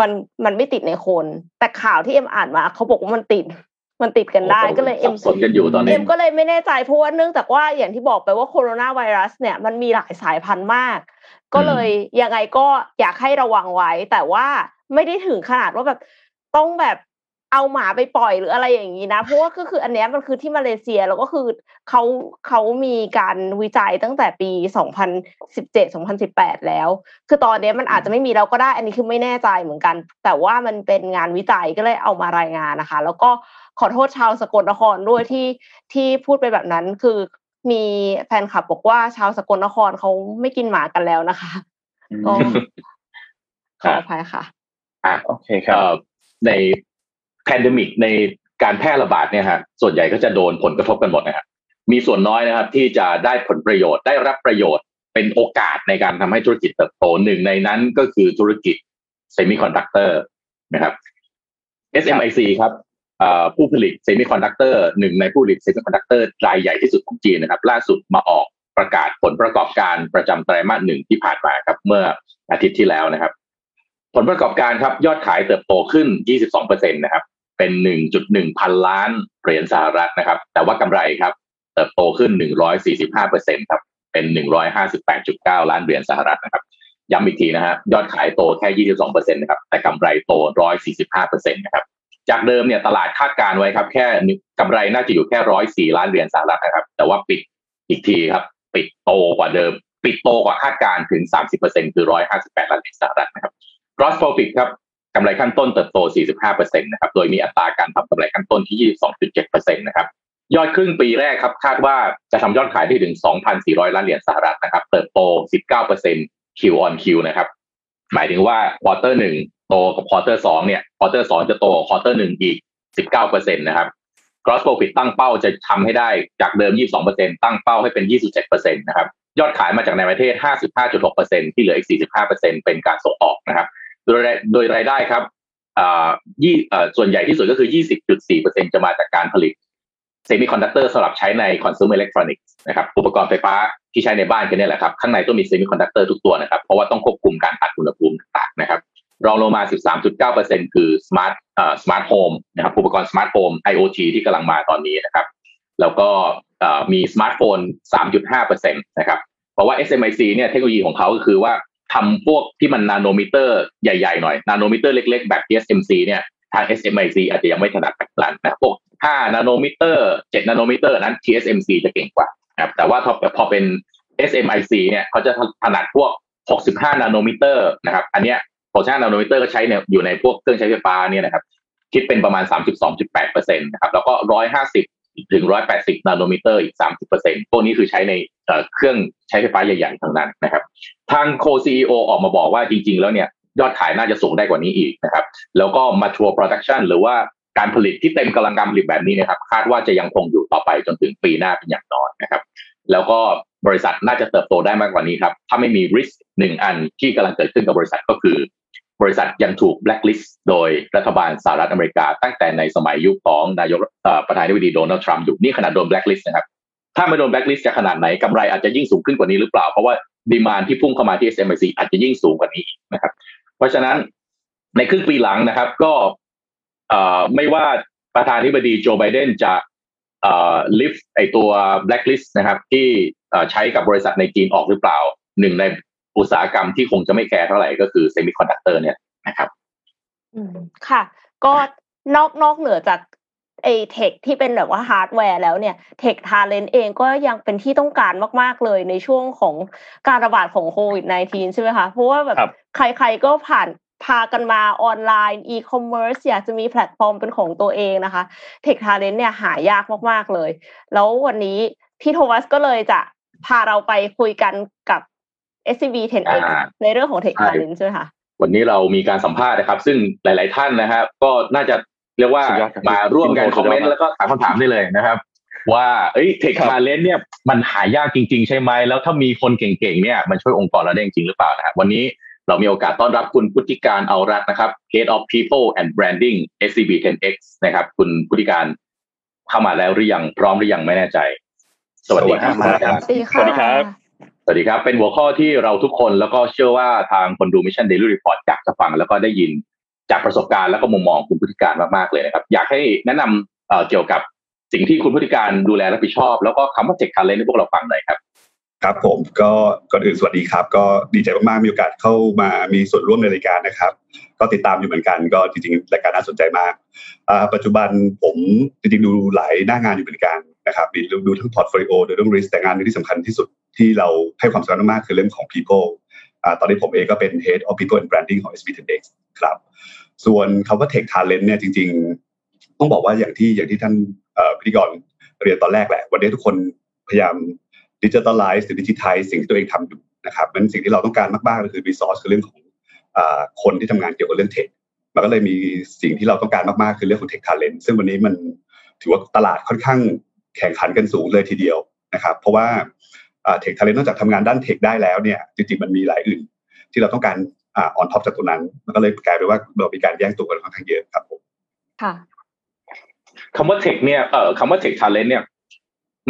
มันมันไม่ติดในคน แต่ข่าวที่เอ็มอ่านมาเขาบอกว่ามันติด มันติดกันได้ก็เลยเอ็ม
สับสนกันอยู่ตอนนี้
เอ็มก็เลยไม่แน่ใจเพราะว่าเนื่องจากว่าอย่างที่บอกไปว่าโคโรนาไวรัสเนี่ยมันมีหลายสายพันธุ์มาก ก็เลยยังไงก็อยากให้ระวังไว้ แต่ว่าไม่ได้ถึงขนาดว่าแบบต้องแบบ เอาหมาไปปล่อยหรืออะไรอย่างนี้นะ เพราะว่าก็คืออันนี้มันคือที่มาเลเซียแล้วก็คือเขาเขามีการวิจัยตั้งแต่ปี 2017 2018 แล้ว คือตอนนี้มันอาจจะไม่มีแล้วก็ได้ อันนี้คือไม่แน่ใจเหมือนกัน แต่ว่ามันเป็นงานวิจัยก็เลยเอามารายงานนะคะ แล้วก็ขอโทษชาวสกลนครด้วยที่ที่พูดไปแบบนั้นคือมีแฟนคลับบอกว่าชาวสกลนครเขาไม่กินหมากันแล้วนะคะก็ขออภัยค่ะ
อะโอเคครับใน pandemic ในการแพร่ระบาดเนี่ยฮะส่วนใหญ่ก็จะโดนผลกระทบกันหมดนะครับมีส่วนน้อยนะครับที่จะได้ผลประโยชน์ได้รับประโยชน์เป็นโอกาสในการทำให้ธุรกิจเติบโตหนึ่งในนั้นก็คือธุรกิจเซมิคอนดักเตอร์นะครับ SMIC ครับผู้ผลิตเซมิคอนดักเตอร์หนึ่งในผู้ผลิตเซมิคอนดักเตอร์รายใหญ่ที่สุดของจีนนะครับ ล่าสุดมาออกประกาศผลประกอบการประจำไตรมาสหนึ่งที่ผ่านมาครับเมื่ออาทิตย์ที่แล้วนะครับ ผลประกอบการครับยอดขายเติบโตขึ้น 22%นะครับ เป็น 1.1 พันล้านเหรียญสหรัฐนะครับ แต่ว่ากำไรครับ เติบโตขึ้น 145%ครับ เป็น 158.9 ล้านเหรียญสหรัฐนะครับ ย้ำอีกทีนะฮะยอดขายโตแค่ 22%นะครับ แต่กำไรโต 145%นะครับ จากเดิมเนี่ยตลาดคาดการไว้ครับ แค่กำไรน่าจะอยู่แค่ 104 ล้านเหรียญสหรัฐนะครับ แต่ว่าปิดอีกทีครับ ปิดโตกว่าเดิม ปิดโตกว่าคาดการถึง 30%คือ 158 ล้านเหรียญสหรัฐนะครับ gross profit ครับกำไรขั้นต้นเติบโต 45%นะครับ โดยมีอัตราการทำกำไรขั้นต้นที่ 22.7%นะครับ ยอดครึ่งปีแรกครับ คาดว่าจะทำยอดขายได้ถึง 2,400 ล้านเหรียญสหรัฐนะครับ เติบโต 19% Q on Q นะครับ หมายถึงว่า quarter หนึ่งโตกับ quarter สองเนี่ย quarter สองจะโต quarter หนึ่งอีก 19%นะครับ gross profit ตั้งเป้าจะทำให้ได้จากเดิม 22%ตั้งเป้าให้เป็น 27%นะครับ ยอดขายมาจากในประเทศ 55.6%ที่เหลืออีก 45%เป็นการส่งออกนะครับ โดยโดยรายได้ครับยี่ส่วนใหญ่ที่สุดก็คือ 20.4%จะมาจากการผลิตเซมิคอนดักเตอร์สำหรับใช้ในคอน sumer electronics นะครับอุปกรณ์ไฟฟ้าที่ใช้ในบ้านกันนี่แหละครับ ข้างในต้องมีเซมิคอนดักเตอร์ทุกตัวนะครับ เพราะว่าต้องควบคุมการอัดอุณหภูมิต่างๆนะครับ รองลงมา 13.9%คือสมาร์ทเอ่อสมาร์ทโฮมนะครับอุปกรณ์สมาร์ทโฮม IoT ที่กำลังมาตอนนี้นะครับ แล้วก็มีสมาร์ทโฟน 3.5%นะครับเพราะว่า SMIC เนี่ยเทคโนโลยีของเขาก็คือว่า ทำพวกที่มันนาโนมิเตอร์ใหญ่ๆหน่อย นาโนมิเตอร์เล็กๆ แบบ TSMC เนี่ยทาง SMIC อาจจะยังไม่ถนัดแบบนั้นนะพวก5 nanometer 7 nanometer นั้น TSMC จะเก่งกว่าครับแต่ว่าพอพอเป็น SMIC เนี่ยเขาจะถนัดพวก 65 nanometer นะครับอันเนี้ย65 nanometer ก็ใช้เนี่ยอยู่ในพวกเครื่องใช้ไฟฟ้าเนี่ยนะครับคิดเป็นประมาณ 32.8%นะครับแล้วก็ 150 ถึง180 nanometer อีก30%พวกนี้คือใช้ในเครื่องใช้ไฟฟ้าใหญ่ๆทั้งนั้นนะครับ ทาง co-CEO ออกมาบอกว่าจริง ๆ แล้วเนี่ยยอดขายน่าจะสูงได้กว่านี้อีกนะครับ แล้วก็ mature production หรือว่าการผลิตที่เต็มกำลังการผลิตแบบนี้นะครับ คาดว่าจะยังคงอยู่ต่อไปจนถึงปีหน้าเป็นอย่างน้อยนะครับ แล้วก็บริษัทน่าจะเติบโตได้มากกว่านี้ครับ ถ้าไม่มี risk หนึ่งอันที่กำลังเกิดขึ้นกับบริษัทก็คือ บริษัทยังถูกแบล็คลิสต์โดยรัฐบาลสหรัฐอเมริกา ตั้งแต่ในสมัยยุคของนายกประธานาธิบดีโดนัลด์ทรัมป์อยู่นี่ขนาดโดนแบล็คลิสต์นะครับถ้าไม่โดนแบล็คลิสต์จะขนาดไหนกำไรอาจจะยิ่งสูงขึ้นกว่านี้หรือเปล่า เพราะว่า demand ที่พุ่งเข้ามาที่ SMIC อาจจะยิ่งสูงกว่านี้นะครับ เพราะฉะนั้นในครึ่งปีหลังนะครับ ก็ไม่ว่าประธานาธิบดีโจไบเดนจะลิฟต์ไอตัวแบล็คลิสต์นะครับ ที่ใช้กับบริษัทในจีนออกหรือเปล่าหนึ่งใน อุตสาหกรรมที่คงจะไม่แคร์เท่าไหร่ก็คือเซมิคอนดักเตอร์เนี่ยนะครับ
อืมค่ะ ก็นอกนอกเหนือจากไอ tech ที่เป็นแบบว่าฮาร์ดแวร์แล้วเนี่ย tech talent เองก็ยังเป็นที่ต้องการมาก ๆ เลยในช่วงของการระบาดของโควิด -19 ใช่ไหมคะ เพราะว่าแบบใคร ๆก็ผ่านพากันมาออนไลน์อีคอมเมิร์ซอยากจะมีแพลตฟอร์มเป็นของตัวเองนะคะ tech talent เนี่ยหายากมาก ๆ เลย แล้ววันนี้พี่โทมัสก็เลยจะพาเราไปคุยกันกับ SCB 10X ในเรื่องของ Tech Talent ใช่ไหมคะ
วันนี้เรามีการสัมภาษณ์นะครับ ซึ่งหลาย ๆ ท่านนะครับ ก็น่าจะเรียกว่ามาร่วมกันคอมเมนต์แล้วก็ถามคำถามได้เลยนะครับ ว่าเอ้ยเทคมาเลนเนี่ยมันหายากจริง ๆ ใช่ไหมแล้วถ้ามีคนเก่ง ๆ เนี่ยมันช่วยองค์กรเราได้จริงหรือเปล่านะครับวันนี้เรามีโอกาสต้อนรับคุณพุทธิการเอารัตนะครับ Head of People and Branding SCB 10X นะครับ คุณพุทธิการเข้ามาแล้วหรือยังพร้อมหรือยังไม่แน่ใจ สวัสดีครับ
สวัสดีค่ะ
สวัสดีครับ
สวัสดีครับ เป็นหัวข้อที่เราทุกคนแล้วก็เชื่อว่าทางคนดู Mission Daily Report อยากจะฟังแล้วก็ได้ยินจากประสบการณ์แล้วก็มุมมองคุณพุทธิการมากๆเลยนะครับ อยากให้แนะนำเอ่อเกี่ยวกับสิ่งที่คุณพุทธิการดูแลรับผิดชอบ แล้วก็คำว่า Tech Talent ให้พวกเราฟังหน่อยครับ
ครับผมก็ก่อนอื่นสวัสดีครับ ก็ดีใจมากๆมีโอกาสเข้ามามีส่วนร่วมในรายการนะครับ ก็ติดตามอยู่เหมือนกัน ก็จริงๆรายการน่าสนใจมากปัจจุบันผมจริงๆดูหลายหน้างานอยู่เหมือนกันนะครับดูทั้ง portfolio ดูเรื่อง risk แต่งานที่สำคัญที่สุด ที่เราให้ความสำคัญมากคือเรื่องของ people อตอนนี้ผมเองก็เป็น head of people and branding ของ SCB 10X ครับ ส่วนคำว่า tech talent เนี่ยจริง ๆ ต้องบอกว่าอย่างที่อย่างที่ท่านพิธีกรเรียนตอนแรกแหละ วันนี้ทุกคนพยายามดิจิทัลไลซ์หรือดิจิทัลสิ่งที่ตัวเองทำอยู่นะครับมันสิ่งที่เราต้องการมากๆก็คือ resource คือเรื่องของอคนที่ทำงานเกี่ยวกับเรื่องเทคมันก็เลยมีสิ่งที่เราต้องการมากๆ คือเรื่องของ tech talent ซึ่งวันนี้มันถือว่าตลาดค่อนข้างแข่งขันกันสูงเลยทีเดียวนะครับ เพราะว่า เทคทาเลนนอกจากทำงานด้านเทคได้แล้วเนี่ยจริงๆมันมีหลายอื่น ที่เราต้องการอ่า on top จากตัวนั้นมันก็เลยกลายเป็นว่าเรามีการแย่งตัวกันค่อนข้างเยอะครับผม
ค่ะ
คำว่า tech เนี่ยเอ่อคำว่า tech talent เนี่ย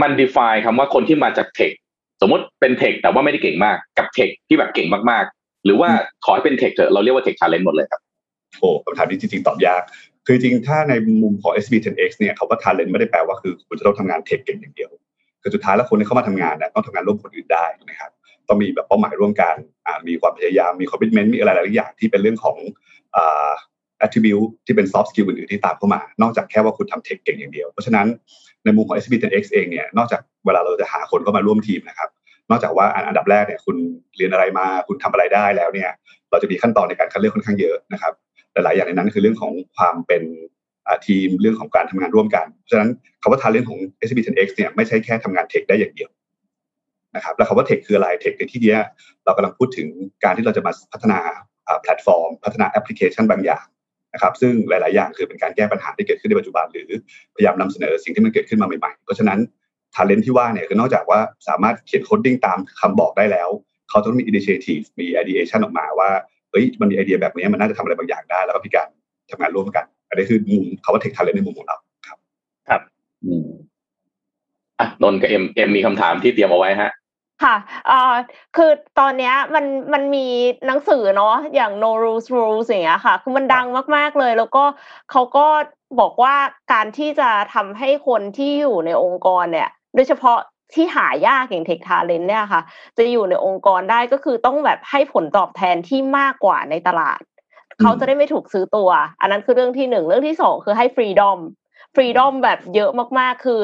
มัน define คำว่าคนที่มาจาก tech สมมติเป็น tech แต่ว่าไม่ได้เก่งมากกับ tech ที่แบบเก่งมากๆ หรือว่าขอให้เป็น tech เถอะเราเรียกว่า tech talent หมดเลยครับ
โอ้คำถามนี้จริงๆตอบยาก คือจริงๆถ้าในมุมของ SCB 10X เนี่ยคำว่า talent ไม่ได้แปลว่าคือคุณจะต้องทำงาน tech เก่งอย่างเดียว คือสุดท้ายแล้วคนที่เข้ามาทำงานเนี่ยต้องทำงานร่วมคนอื่นได้นะครับต้องมีแบบเป้าหมายร่วมกันมีความพยายามมี commitment มีอะไรหลายอย่างที่เป็นเรื่องของอ่า attribute ที่เป็น soft skill อื่นๆที่ตามเข้ามา นอกจากแค่ว่าคุณทำเทคเก่งอย่างเดียว เพราะฉะนั้นในมุมของ SB10X เองเนี่ย นอกจากเวลาเราจะหาคนเข้ามาร่วมทีมนะครับ นอกจากว่าอันดับแรกเนี่ยคุณเรียนอะไรมา คุณทำอะไรได้แล้วเนี่ย เราจะมีขั้นตอนในการคัดเลือกค่อนข้างเยอะนะครับ หลายๆอย่างในนั้นคือเรื่องของความเป็น ทีมเรื่องของการทำงานร่วมกันเพราะฉะนั้นคำว่า talent ของ SCB 10X เนี่ยไม่ใช่แค่ทำงาน tech ได้อย่างเดียวนะครับแล้วคำว่า tech คืออะไร tech ในที่เนี้เรากำลังพูดถึงการที่เราจะมาพัฒนาแพลตฟอร์ม พัฒนาแอปพลิเคชันบางอย่างนะครับซึ่งหลาย ๆ อย่างคือเป็นการแก้ปัญหาที่เกิดขึ้นในปัจจุบัน หรือพยายามนำเสนอสิ่งที่มันเกิดขึ้นมาใหม่ ๆ เพราะฉะนั้น talent ที่ว่าเนี่ยคือนอกจากว่าสามารถเขียน coding ตามคำบอกได้แล้ว เขาต้องมี initiative มี ideation ออกมาว่าเฮ้ยมันมีไอเดียแบบนี้มันน่าจะทำอะไรบางอย่างได้ แล้วก็มีการทำงานร่วมกัน อันนี้คือมุมคำว่า tech talent ในมุมของเราครับ
อืมอะนนท์กับเอ็มเอ็มมีคำถามที่เตรียมเอาไว้ฮะ
ค่ะเอ่อคือตอนเนี้ยมันมันมีหนังสือเนาะอย่าง no rules rules อย่างเงี้ยค่ะ คือมันดังมาก ๆ เลย แล้วก็เขาก็บอกว่าการที่จะทำให้คนที่อยู่ในองค์กรเนี่ย โดยเฉพาะที่หายากอย่างเทคทาเลนเนี่ยค่ะ จะอยู่ในองค์กรได้ก็คือต้องแบบให้ผลตอบแทนที่มากกว่าในตลาด เขาจะได้ไม่ถูกซื้อตัว อันนั้นคือเรื่องที่หนึ่งเรื่องที่สองคือให้ฟรีดอมฟรีดอมแบบเยอะมากๆ คือ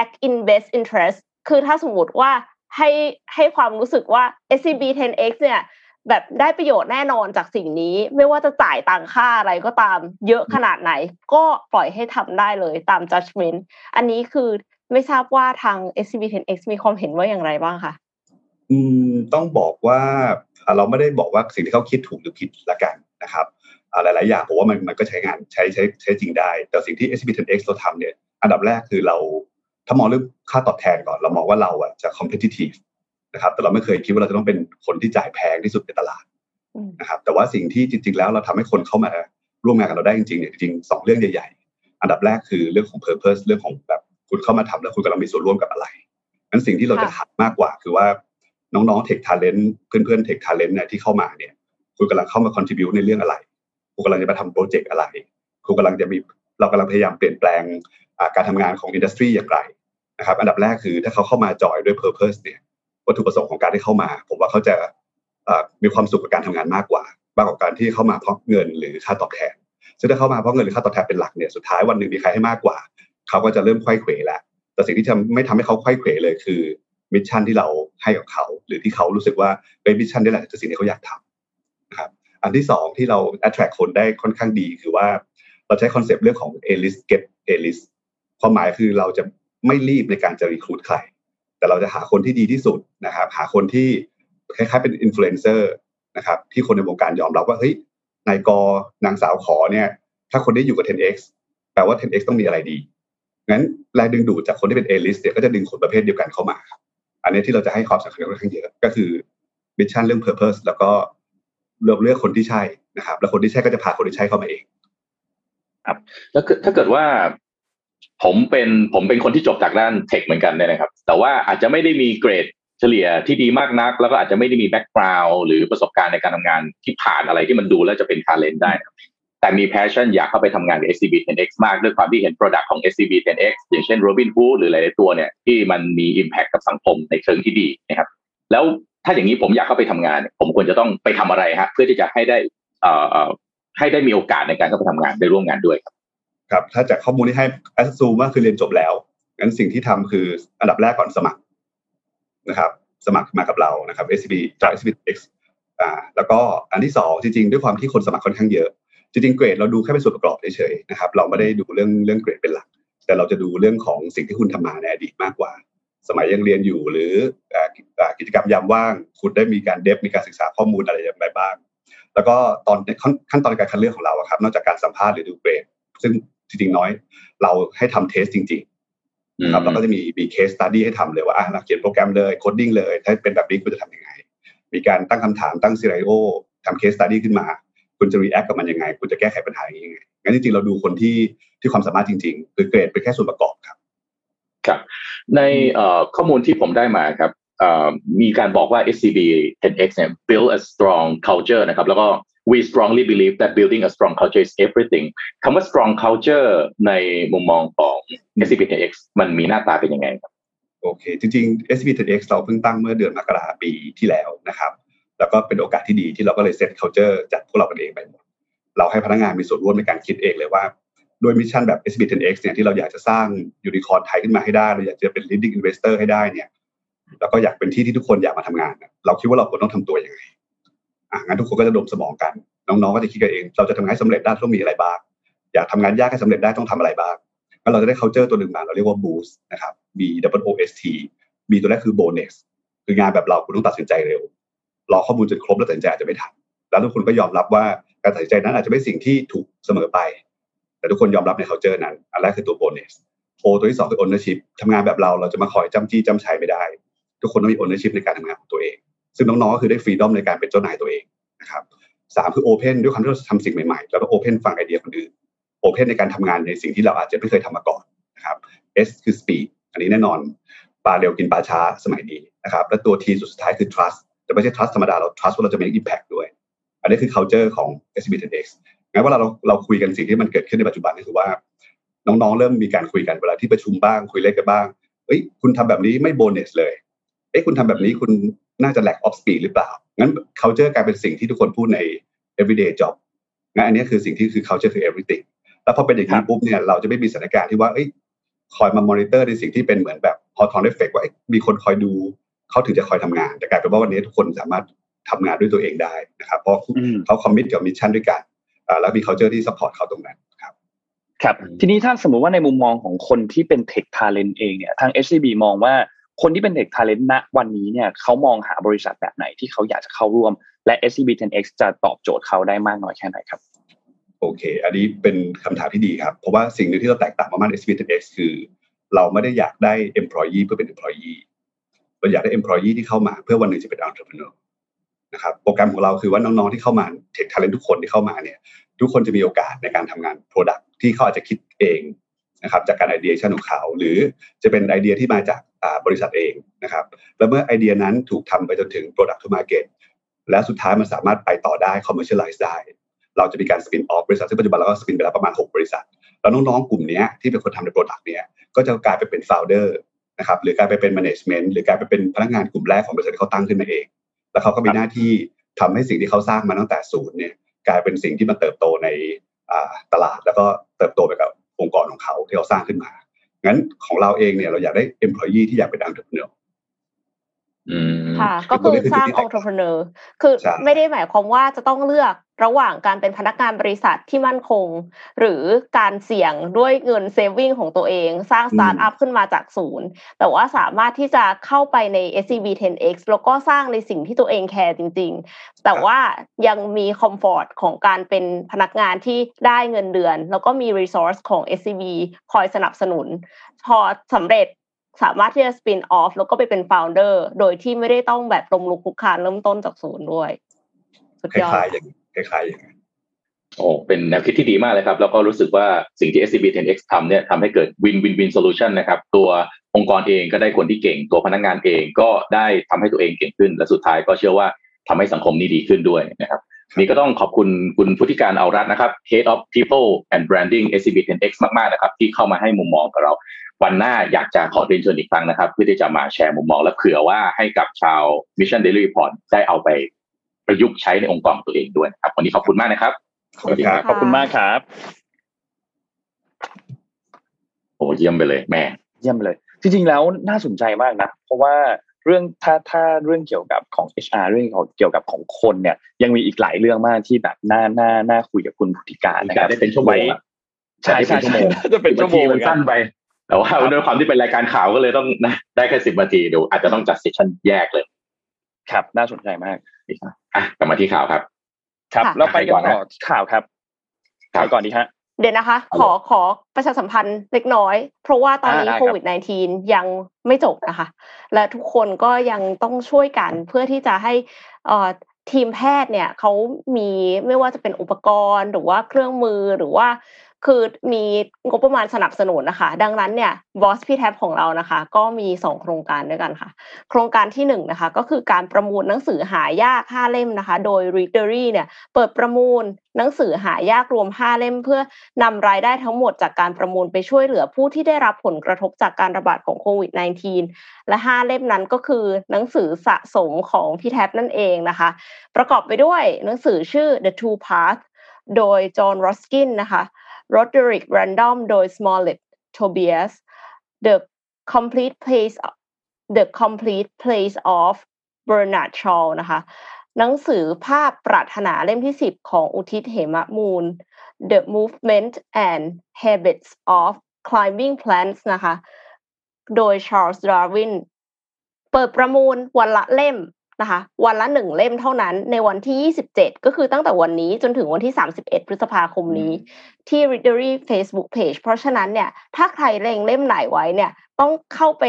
act in best interest คือถ้าสมมติว่าให้ให้ความรู้สึกว่า SCB 10X เนี่ยแบบได้ประโยชน์แน่นอนจากสิ่งนี้ ไม่ว่าจะจ่ายตังค่าอะไรก็ตาม เยอะขนาดไหน ก็ปล่อยให้ทำได้เลยตาม judgment อันนี้คือไม่ทราบว่าทาง SCB 10X มีความเห็นว่าอย่างไรบ้างคะ
อืมต้องบอกว่าอ่าเราไม่ได้บอกว่าสิ่งที่เขาคิดถูกหรือผิดละกัน นะครับอ่าหลาย ๆ อย่างผมว่ามันมันก็ใช้งานใช้ใช้ใช้จริงได้ แต่สิ่งที่ SCB 10X เราทำเนี่ยอันดับแรกคือเราถ้ามองเรื่องค่าตอบแทนก่อน เรามองว่าเราอะจะ competitive นะครับแต่เราไม่เคยคิดว่าเราจะต้องเป็นคนที่จ่ายแพงที่สุดในตลาด
อืม
นะครับแต่ว่าสิ่งที่จริง ๆ แล้วเราทำให้คนเข้ามาร่วมงานกับเราได้จริง ๆ เนี่ยจริงๆสองเรื่องใหญ่ ๆ อันดับแรกคือเรื่องของ purpose เรื่องของแบบคุณเข้ามาทำแล้วคุณกำลังมีส่วนร่วมกับอะไรงั้นสิ่งที่เราจะถามมากกว่าคือว่าน้องๆ tech talent เพื่อนๆ tech talent เนี่ยที่เข้ามาเนี่ย คุณกำลังเข้ามา contribute ในเรื่องอะไรคุณกำลังจะมาทำโปรเจกต์อะไรคุณกำลังจะมีเรากำลังพยายามเปลี่ยนแปลงการทำงานของอินดัสทรีอย่างไรนะครับ อันดับแรกคือถ้าเขาเข้ามาจอยด้วย purpose เนี่ยวัตถุประสงค์ของการที่เข้ามา ผมว่าเขาจะมีความสุขกับการทำงานมากกว่ามากกว่าการที่เข้ามาเพราะเงินหรือค่าตอบแทนซึ่งถ้าเข้ามาเพราะเงินหรือค่าตอบแทนเป็นหลักเนี่ยสุดท้ายวันหนึ่งมีใครให้มากกว่า เขาก็จะเริ่มไขว้เขวแล้วแต่สิ่งที่ทำไม่ทำให้เขาไขว้เขวเลยคือ mission ที่เราให้กับเขา หรือที่เขารู้สึกว่าเอ้ mission นี่แหละคือสิ่งที่เขาอยากทำนะครับ อันที่สองที่เรา attract คนได้ค่อนข้างดีคือว่าเราใช้คอนเซปต์เรื่องของ A list get A list ความหมายคือเราจะไม่รีบในการจะ recruit ใคร แต่เราจะหาคนที่ดีที่สุดนะครับ หาคนที่คล้ายๆเป็นอินฟลูเอนเซอร์นะครับ ที่คนในวงการยอมรับว่าเฮ้ยนายกนางสาวขอเนี่ย ถ้าคนได้อยู่กับ 10x แปลว่า 10x ต้องมีอะไรดีงั้นแรงดึงดูดจากคนที่เป็น A list เนี่ยก็จะดึงคนประเภทเดียวกันเข้ามา อันนี้ที่เราจะให้ความสำคัญค่อนข้างเยอะก็คือมิชชั่นเรื่อง purpose แล้วก็ เลือกเลือกคนที่ใช่นะครับ แล้วคนที่ใช่ก็จะพาคนที่ใช่เข้ามาเอง
ครับ แล้วถ้าเกิดว่าผมเป็นผมเป็นคนที่จบจากด้านเทคเหมือนกันเนี่ยนะครับ แต่ว่าอาจจะไม่ได้มีเกรดเฉลี่ยที่ดีมากนัก แล้วก็อาจจะไม่ได้มี background หรือประสบการณ์ในการทำงานที่ผ่านอะไรที่มันดูแล้วจะเป็น talent ได้นะแต่มี passion อยากเข้าไปทำงานกับ SCB 10X มากด้วยความที่เห็น product ของ SCB 10X อย่างเช่น Robin Hood หรือหลายๆตัวเนี่ยที่มันมี impact กับสังคมในเชิงที่ดีนะครับ แล้ว ถ้าอย่างนี้ผมอยากเข้าไปทำงาน ผมควรจะต้องไปทำอะไรฮะเพื่อที่จะให้ได้เอ่อให้ได้มีโอกาสในการเข้าไปทำงานได้ร่วมงานด้วยครับ
ครับถ้าจากข้อมูลที่ให้ assume ว่าคือเรียนจบแล้วงั้นสิ่งที่ทำคืออันดับแรกก่อนสมัครนะครับ สมัครมากับเรานะครับ SCB จาก SCB X อ่าแล้วก็อันที่สองจริงๆ ด้วยความที่คนสมัครค่อนข้างเยอะ จริงๆเกรดเราดูแค่เป็นส่วนประกอบเฉยๆนะครับเราไม่ได้ดูเรื่องเรื่องเกรดเป็นหลัก แต่เราจะดูเรื่องของสิ่งที่คุณทำมาในอดีตมากกว่า สมัยยังเรียนอยู่หรือกิจกรรมยามว่าง คุณได้มีการเดฟมีการศึกษาข้อมูลอะไรอย่างไรบ้าง แล้วก็ตอนขั้นตอนการคัดเลือกของเราครับ นอกจากการสัมภาษณ์หรือดูเกรดซึ่งจริงๆน้อย เราให้ทำ test จริงๆนะครับเราก็จะมีมี case study ให้ทำเลยว่าอะเราเขียนโปรแกรมเลย coding เลย ถ้าเป็นแบบนี้คุณจะทำยังไง มีการตั้งคำถามตั้ง scenario ทำ case study ขึ้นมา คุณจะ react กับมันยังไง คุณจะแก้ไขปัญหายังไงงั้นจริงๆเราดูคนที่ที่ความสามารถจริงๆ คือเกรดเป็นแค่ส่วนประกอบครับ
ครับในข้อมูลที่ผมได้มาครับมีการบอกว่า SCB 10X เนี่ย build a strong culture นะครับ แล้วก็ we strongly believe that building a strong culture is everything คำว่า strong culture ในมุมมองของ SCB 10X มันมีหน้าตาเป็นยังไงครับ
โอเค จริงๆ SCB 10X เราเพิ่งตั้งเมื่อเดือนมกราปีที่แล้วนะครับ แล้วก็เป็นโอกาสที่ดีที่เราก็เลย set culture จากพวกเรากันเองไปหมด เราให้พนักงานมีส่วนร่วมในการคิดเองเลยว่า โดย mission แบบ SCB 10X เนี่ยที่เราอยากจะสร้างยูนิคอร์นไทยขึ้นมาให้ได้เราอยากจะเป็น leading investor ให้ได้เนี่ย แล้วก็อยากเป็นที่ที่ทุกคนอยากมาทำงาน เราคิดว่าเราควรต้องทำตัวยังไงอะงั้นทุกคนก็จะดมสมองกัน น้องๆก็จะคิดกันเอง เราจะทำงานสำเร็จได้ต้องมีอะไรบ้าง อยากทำงานยากให้สำเร็จได้ต้องทำอะไรบ้างแล้วเราจะได้ culture ตัวหนึ่งมาเราเรียกว่า boost นะครับ B W O S T B ตัวแรกคือ bonus คืองานแบบเราคุณต้องตัดสินใจเร็ว รอข้อมูลจนครบแล้วตัดสินใจอาจจะไม่ทัน แล้วทุกคนก็ยอมรับว่าการตัดสินใจนั้นอาจจะไม่สิ่งที่ถูกเสมอไป แต่ทุกคนยอมรับใน culture นั้น อันแรกคือตัวโบนัสโอตัวที่สองคือ ownership ทำงานแบบเราเราจะมาคอยจำจี้จำชัยไม่ได้ ทุกคนต้องมี ownership ในการทำงานของตัวเอง ซึ่งน้องๆก็คือได้ฟรีดอมในการเป็นเจ้านายตัวเองนะครับสามคือ open ด้วยความที่เราทำสิ่งใหม่ๆ แล้วก็ open ฟังไอเดียคนอื่น open ในการทำงานในสิ่งที่เราอาจจะไม่เคยทำมาก่อนนะครับ S คือ speed อันนี้แน่นอนปลาเร็วกินปลาช้าสมัยนี้นะครับและตัว T สุดท้ายคือ trust แต่ไม่ใช่ trust ธรรมดาเรา trust ว่าเราจะ make impact ด้วย อันนี้คือ culture ของ SB 10X งั้นว่าเราเราคุยกันสิ่งที่มันเกิดขึ้นในปัจจุบันก็คือว่า น้องๆ เริ่มมีการคุยกันเวลาที่ประชุมบ้างคุยเล่นกันบ้างเอ้ยคุณทำแบบนี้ไม่ boldness เลยเอ้ยคุณทำแบบนี้คุณน่าจะ lack of speed หรือเปล่างั้น culture กลายเป็นสิ่งที่ทุกคนพูดใน everyday job งั้นอันนี้คือสิ่งที่คือ culture คือ everything แล้วพอเป็นอย่างนี้ปุ๊บเนี่ยเราจะไม่มีสถานการณ์ที่ว่าเอ้ยคอยมามอนิเตอร์ในสิ่งที่เป็นเหมือนแบบ Hawthorne effect ว่ามีคนคอยดูเขาถึงจะคอยทำงาน แต่กลายเป็นว่าวันนี้ทุกคนสามารถทำงานด้วยตัวเองได้นะครับ เพราะเขา commit กับ mission ด้วยกัน แล้วมี culture ที่ support เขาตรงนั้นครับ
ครับทีนี้ถ้าสมมุติว่าในมุมมองของคนที่เป็น tech talent เองเนี่ยทาง SCB มองว่าคนที่เป็น tech talent ณวันนี้เนี่ยเขามองหาบริษัทแบบไหนที่เขาอยากจะเข้าร่วม และ SCB 10X จะตอบโจทย์เขาได้มากน้อยแค่ไหนครับ
โอเค อันนี้เป็นคำถามที่ดีครับ เพราะว่าสิ่งหนึ่งที่เราแตกต่างมากๆ SCB 10X คือ เราไม่ได้อยากได้ employee เพื่อเป็น employee เราอยากได้ employee ที่เข้ามาเพื่อวันหนึ่งจะเป็น entrepreneur นะครับโปรแกรมของเราคือว่าน้องๆที่เข้ามาเทคทาเลนทุกคนที่เข้ามาเนี่ยทุกคนจะมีโอกาสในการทำงาน Product ที่เขาอาจจะคิดเองนะครับจากการไอเดียชันของเขา หรือจะเป็นไอเดียที่มาจากบริษัทเองนะครับแล้วเมื่อไอเดียนั้นถูกทำไปจนถึง Product to Market และสุดท้ายมันสามารถไปต่อได้ commercialize ได้ เราจะมีการ spin off บริษัทซึ่งปัจจุบันเราก็ spin ไปแล้วประมาณ 6 บริษัท แล้วน้องๆกลุ่มนี้ที่เป็นคนทำใน Product เนี้ยก็จะกลายไปเป็น founder นะครับหรือกลายไปเป็น management หรือกลายไปเป็นพนักงานกลุ่มแรกของบริษัทที่เขาตั้งขึ้นมาเอง แล้วเขาก็มีหน้าที่ทำให้สิ่งที่เขาสร้างมาตั้งแต่ศูนย์เนี่ยกลายเป็นสิ่งที่มันเติบโตในตลาด แล้วก็เติบโตไปกับองค์กรของเขาที่เขาสร้างขึ้นมางั้นของเราเองเนี่ยเราอยากได้ employee ที่อยากเป็น entrepreneur
ค่ะ ก็คือสร้าง entrepreneur คือไม่ได้หมายความว่าจะต้องเลือกระหว่างการเป็นพนักงานบริษัทที่มั่นคง หรือการเสี่ยงด้วยเงิน saving ของตัวเอง สร้างสตาร์ทอัพขึ้นมาจากศูนย์ แต่ว่าสามารถที่จะเข้าไปใน SCB 10X แล้วก็สร้างในสิ่งที่ตัวเอง care จริง ๆ แต่ว่ายังมี comfort ของการเป็นพนักงานที่ได้เงินเดือน แล้วก็มี resource ของ SCB คอยสนับสนุน พอสำเร็จ สามารถที่จะ spin off แล้วก็ไปเป็น founder โดยที่ไม่ได้ต้องแบบล้มลุกคลุกคลานเริ่มต้นจากศูนย์ด้วยสุดยอด
คล้ายๆอย่างคล้ายๆอย่างนั้น
โอ้เป็นแนวคิดที่ดีมากเลยครับ แล้วก็รู้สึกว่าสิ่งที่ SCB 10X ทำเนี่ยทำให้เกิด win win win solution นะครับ ตัวองค์กรเองก็ได้คนที่เก่ง ตัวพนักงานเองก็ได้ทำให้ตัวเองเก่งขึ้น และสุดท้ายก็เชื่อว่าทำให้สังคมนี้ดีขึ้นด้วยนะครับนี่ก็ต้องขอบคุณคุณพุทธิการเอารัตน์นะครับ Head of People and Branding SCB 10X มาก ๆ นะครับ ที่เข้ามาให้มุมมองกับเรา วันหน้าอยากจะขอเรียนเชิญอีกครั้งนะครับ เพื่อที่จะมาแชร์มุมมองและเผื่อว่าให้กับชาว Mission Daily Report ได้เอาไปประยุกต์ใช้ในองค์กรของตัวเองด้วยนะครับ วันนี้ขอบคุณมากนะครับ
ขอบคุณครับ
ขอบคุณมากครับ
โอ้เยี่ยมไปเลยแม่
เยี่ยมเลย จริงๆแล้วน่าสนใจมากนะ เพราะว่าเรื่องถ้าถ้าเรื่องเกี่ยวกับของ HR เรื่องของเกี่ยวกับของคนเนี่ย ยังมีอีกหลายเรื่องมากที่แบบน่าน่าน่าคุยกับคุณพุทธิการนะค
กา
รั
ร
บ
ได้เป็นชั่วโมงอะ
ใช่ใช่ใช่จะเป็นชั่วโมง
มันสั้นไป แต่ว่าด้วยความที่เป็นรายการข่าวก็เลยต้องนะได้แค่สิบนาทีเดี๋ยวอาจจะต้องจัดเซสชั่นแยกเลย
ครับน่าสนใจมาก
อะกลับมาที่ข่าวครับ
ครับ
ค่ะ
แล้วไปกัน
ก่อนนะ
ต่อที่ข่าวครับ
ครับ
ข่าวก่อนดีฮะ
เดี๋ยวนะคะ ขอขอประชาสัมพันธ์เล็กน้อย เพราะว่าตอนนี้
อ่าได้ครับ
โควิด -19 ยังไม่จบนะคะ และทุกคนก็ยังต้องช่วยกันเพื่อที่จะให้เอ่อทีมแพทย์เนี่ยเขามีไม่ว่าจะเป็นอุปกรณ์ หรือว่าเครื่องมือหรือว่า คือมีงบประมาณสนับสนุนนะคะ ดังนั้นเนี่ยบอสพี่แท็บของเรานะคะ ก็มีสองโครงการด้วยกันค่ะ โครงการที่หนึ่งนะคะ ก็คือการประมูลหนังสือหายากห้าเล่มนะคะ โดย Readery เนี่ยเปิดประมูลหนังสือหายากรวมห้าเล่ม เพื่อนำรายได้ทั้งหมดจากการประมูลไปช่วยเหลือผู้ที่ได้รับผลกระทบจากการระบาดของโควิด -19 และห้าเล่มนั้นก็คือหนังสือสะสมของพี่แท็บนั่นเองนะคะ ประกอบไปด้วยหนังสือชื่อ The Two Paths โดยจอห์นรอสกินนะคะ Roderick Random โดย Smollett Tobias The Complete Place The Complete Place of Bernard Shaw นะคะ หนังสือภาพปรารถนาเล่มที่ 10 ของอุทิศเหมะมูล The Movement and Habits of Climbing Plants นะคะ โดย Charles Darwin เปิดประมูลวันละเล่ม นะคะ วันละหนึ่งเล่มเท่านั้นในวันที่ 27 ก็คือตั้งแต่วันนี้จนถึงวันที่ 31 พฤษภาคมนี้ ที่ Readery Facebook Page เพราะฉะนั้นเนี่ย ถ้าใครเล็งเล่มไหนไว้เนี่ย ต้องเข้าไป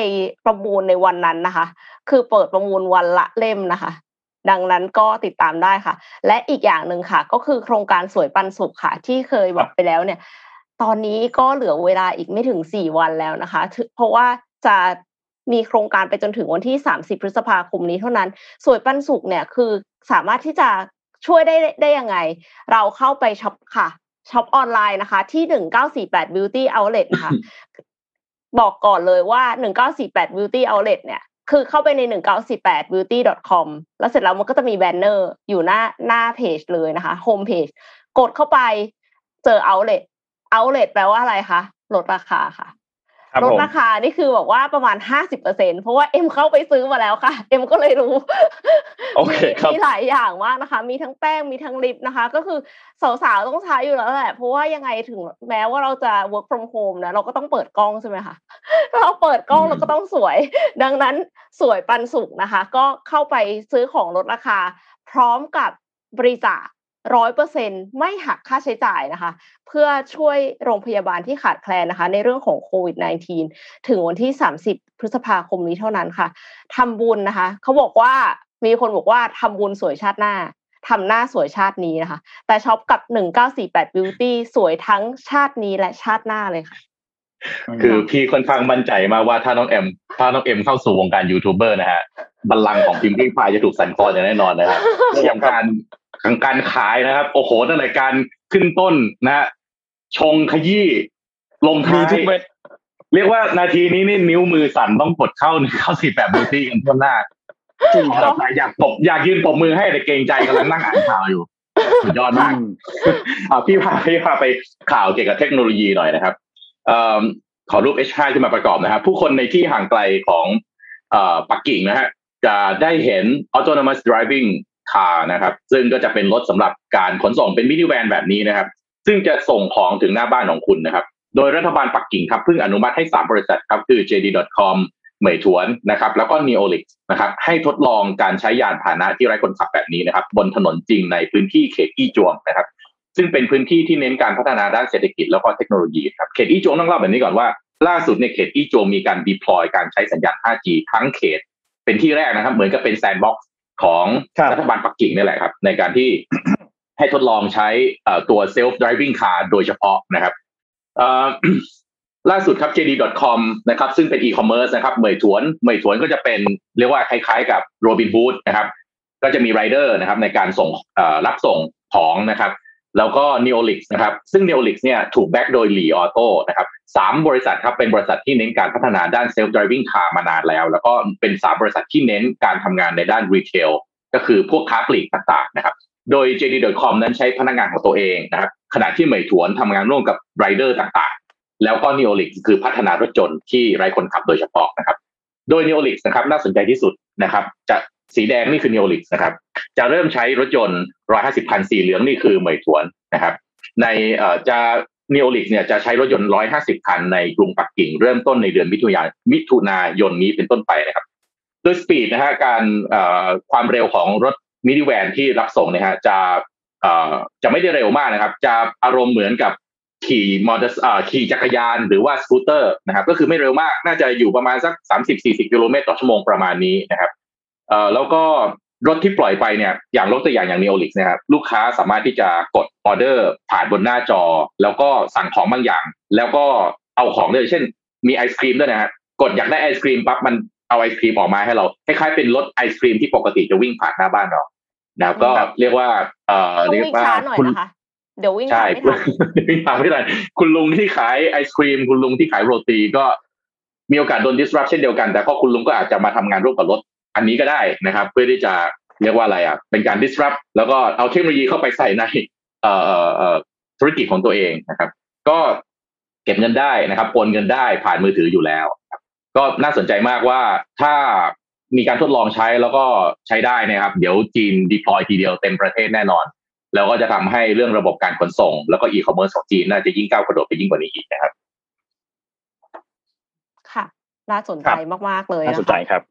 ประมูลในวันนั้นนะคะ คือเปิดประมูลวันละเล่มนะคะ ดังนั้นก็ติดตามได้ค่ะ และอีกอย่างหนึ่งค่ะ ก็คือโครงการสวยปันสุขค่ะ ที่เคยบอกไปแล้วเนี่ย ตอนนี้ก็เหลือเวลาอีกไม่ถึงสี่วันแล้วนะคะถึงเพราะว่าจะ มีโครงการไปจนถึงวันที่ 30 พฤษภาคมนี้เท่านั้น สวยปันสุขเนี่ยคือสามารถที่จะช่วยได้ได้ยังไง เราเข้าไปช็อปค่ะช็อปออนไลน์นะคะ ที่ 1948 Beauty Outlet ค่ะ บอกก่อนเลยว่า 1948 Beauty Outlet เนี่ยคือเข้าไปใน 1948 beauty com แล้วเสร็จแล้วมันก็จะมีแบนเนอร์อยู่หน้าหน้าเพจเลยนะคะโฮมเพจกดเข้าไปเจอ outlet outlet แปลว่าอะไรคะลดราคาค่ะ ลด
ผม
ราคานี่คือบอกว่าประมาณห้าสิบเปอร์เซ็นเพราะว่าเอ็มเข้าไปซื้อมาแล้วค่ะ เอ็มก็เลยรู้
โอเค
มี
ครับ
มีหลายอย่างมากนะคะ มีทั้งแป้งมีทั้งลิปนะคะ ก็คือสาวๆต้องใช้อยู่แล้วแหละ เพราะว่ายังไงถึงแม้ว่าเราจะ work from home นะเราก็ต้องเปิดกล้องใช่ไหมคะเราเปิดกล้อง
อืม
เราก็ต้องสวย ดังนั้นสวยปันสุกนะคะ ก็เข้าไปซื้อของลดราคา พร้อมกับบริจาค ร้อยเปอร์เซ็นไม่หักค่าใช้จ่ายนะคะ เพื่อช่วยโรงพยาบาลที่ขาดแคลนนะคะ ในเรื่องของโควิด -19 ถึงวันที่ 30 พฤษภาคมนี้เท่านั้นค่ะทำบุญนะคะ เขาบอกว่ามีคนบอกว่าทำบุญสวยชาติหน้าทำหน้าสวยชาตินี้นะคะ แต่ช็อปกับ 1948 Beauty สวยทั้งชาตินี้และชาติหน้าเลยค่ะ
คือพี่ค่อนข้างมั่นใจมากว่าถ้าน้องเอ็มถ้าน้องเอ็มเข้าสู่วงการยูทูบเบอร์นะฮะบัลลังก์ของพิมรี่พายจะถูกสั่นคลอนอย่างแน่นอนนะครับเรื่องการ ของการขายนะครับ โอ้โหตั้งแต่การขึ้นต้นนะฮะชงขยี้ลง
มี
ท้าย
ทุกเม็ด
เรียกว่านาทีนี้นี่นิ้วมือสั่นต้องกดเข้าเข้าสี่แบบบิวตี้กันทั่วหน้า
จริง
ขอ
ครับ
อยากปรบอยากยืนปรบมือให้แต่เกรงใจกำลังนั่งอ่านข่าวอยู่สุดยอดมากอ่าพี่พาพี่พาไปข่าวเกี่ยวกับเทคโนโลยีหน่อยนะครับเอ่อขอรูป H5 ขึ้นมาประกอบนะครับ ผู้คนในที่ห่างไกลของเอ่อปักกิ่งนะฮะจะได้เห็น autonomous driving คาร์นะครับ ซึ่งก็จะเป็นรถสำหรับการขนส่งเป็นมินิแวนแบบนี้นะครับ ซึ่งจะส่งของถึงหน้าบ้านของคุณนะครับ โดยรัฐบาลปักกิ่งครับเพิ่งอนุมัติให้ 3 บริษัทครับคือ JD.com เหมยถวนนะครับ แล้วก็ Neolix นะครับ ให้ทดลองการใช้ยานพาหนะที่ไร้คนขับแบบนี้นะครับ บนถนนจริงในพื้นที่เขตอี้จวงนะครับ ซึ่งเป็นพื้นที่ที่เน้นการพัฒนาด้านเศรษฐกิจแล้วก็เทคโนโลยีครับเขตอี้จวงต้องเล่าแบบนี้ก่อนว่าล่าสุดในเขตอี้จวงมีการ deploy การใช้สัญญาณ 5G ทั้งเขต เป็นที่แรกนะครับ เหมือนกับเป็น sandbox ของรัฐบาลปักกิ่งนี่แหละครับ ในการที่ให้ทดลองใช้ตัว self driving car โดยเฉพาะนะครับล่าสุดครับ JD.com นะครับ ซึ่งเป็น e-commerce นะครับเหมยถวนเหมยถวนก็จะเป็นเรียกว่าคล้ายๆกับ Robinhood นะครับ ก็จะมีไรเดอร์นะครับ ในการส่งรับส่งของนะครับ แล้วก็ Neolix นะครับ ซึ่ง Neolix เนี่ยถูก back โดย Li Auto นะครับสามบริษัทครับเป็นบริษัทที่เน้นการพัฒนาด้าน self driving car มานานแล้ว แล้วก็เป็นสามบริษัทที่เน้นการทำงานในด้าน retail ก็คือพวกค้าปลีกต่างๆนะครับ โดย JD.com นั้นใช้พนักงานของตัวเองนะครับ ขณะที่เหมยถวนทำงานร่วมกับไรเดอร์ต่างๆ แล้วก็ Neolix คือพัฒนารถยนต์ที่ไร้คนขับโดยเฉพาะนะครับ โดย Neolix นะครับน่าสนใจที่สุดนะครับ จะ สีแดงนี่คือ Neolix นะครับ จะเริ่มใช้รถยนต์ 150 คัน สีเหลืองนี่คือเหมยถวนนะครับ ในเอ่อจะ Neolix เนี่ยจะใช้รถยนต์ 150 คันในกรุงปักกิ่ง เริ่มต้นในเดือนมิถุนายนมิถุนายนนี้เป็นต้นไปนะครับ โดย speed นะฮะการความเร็วของรถมินิแวนที่รับส่งนะฮะจะจะไม่ได้เร็วมากนะครับ จะอารมณ์เหมือนกับขี่มอเตอร์ขี่จักรยานหรือว่าสกูตเตอร์นะครับ ก็คือไม่เร็วมากน่าจะอยู่ประมาณสัก 30-40 กิโลเมตรต่อชั่วโมงประมาณนี้นะครับ แล้วก็รถที่ปล่อยไปเนี่ยอย่างรถตัวอย่างอย่าง Neolix นะครับลูกค้าสามารถที่จะกดออเดอร์ผ่านบนหน้าจอ แล้วก็สั่งของบางอย่าง แล้วก็เอาของเลยเช่น มีไอศครีมด้วยนะฮะกดอยากได้ไอศครีมปั๊บมันเอาไอศครีมออกมาให้เราคล้ายๆเป็นรถไอศครีมที่ปกติจะวิ่งผ่านหน้าบ้านเรานะก็เรียกว่า เอ่อ
เรียกว่าคุณเดี๋ยววิ่งใช่
วิ่งผ่านไม่ทันคุณลุงที่ขายไอศครีม คุณลุงที่ขายโรตีก็มีโอกาสโดน disrupt เช่นเดียวกันแต่ก็คุณลุงก็อาจจะมาทำงานร่วมกับรถ อันนี้ก็ได้นะครับ เพื่อที่จะเรียกว่าอะไรอะเป็นการ disrupt แล้วก็เอาเทคโนโลยีเข้าไปใส่ในเอ่อเอ่อธุรกิจของตัวเองนะครับ ก็เก็บเงินได้นะครับโอนเงินได้ผ่านมือถืออยู่แล้ว ก็น่าสนใจมากว่าถ้ามีการทดลองใช้แล้วก็ใช้ได้นะครับ เดี๋ยวจีน deploy ทีเดียวเต็มประเทศแน่นอน แล้วก็จะทำให้เรื่องระบบการขนส่ง แล้วก็อีคอมเมิร์ซของจีนน่าจะยิ่งก้าวกระโดดไปยิ่งกว่านี้อีกนะครับ
ค่ะ น่าสนใจมาก ๆ เลย
น่าสนใจครับ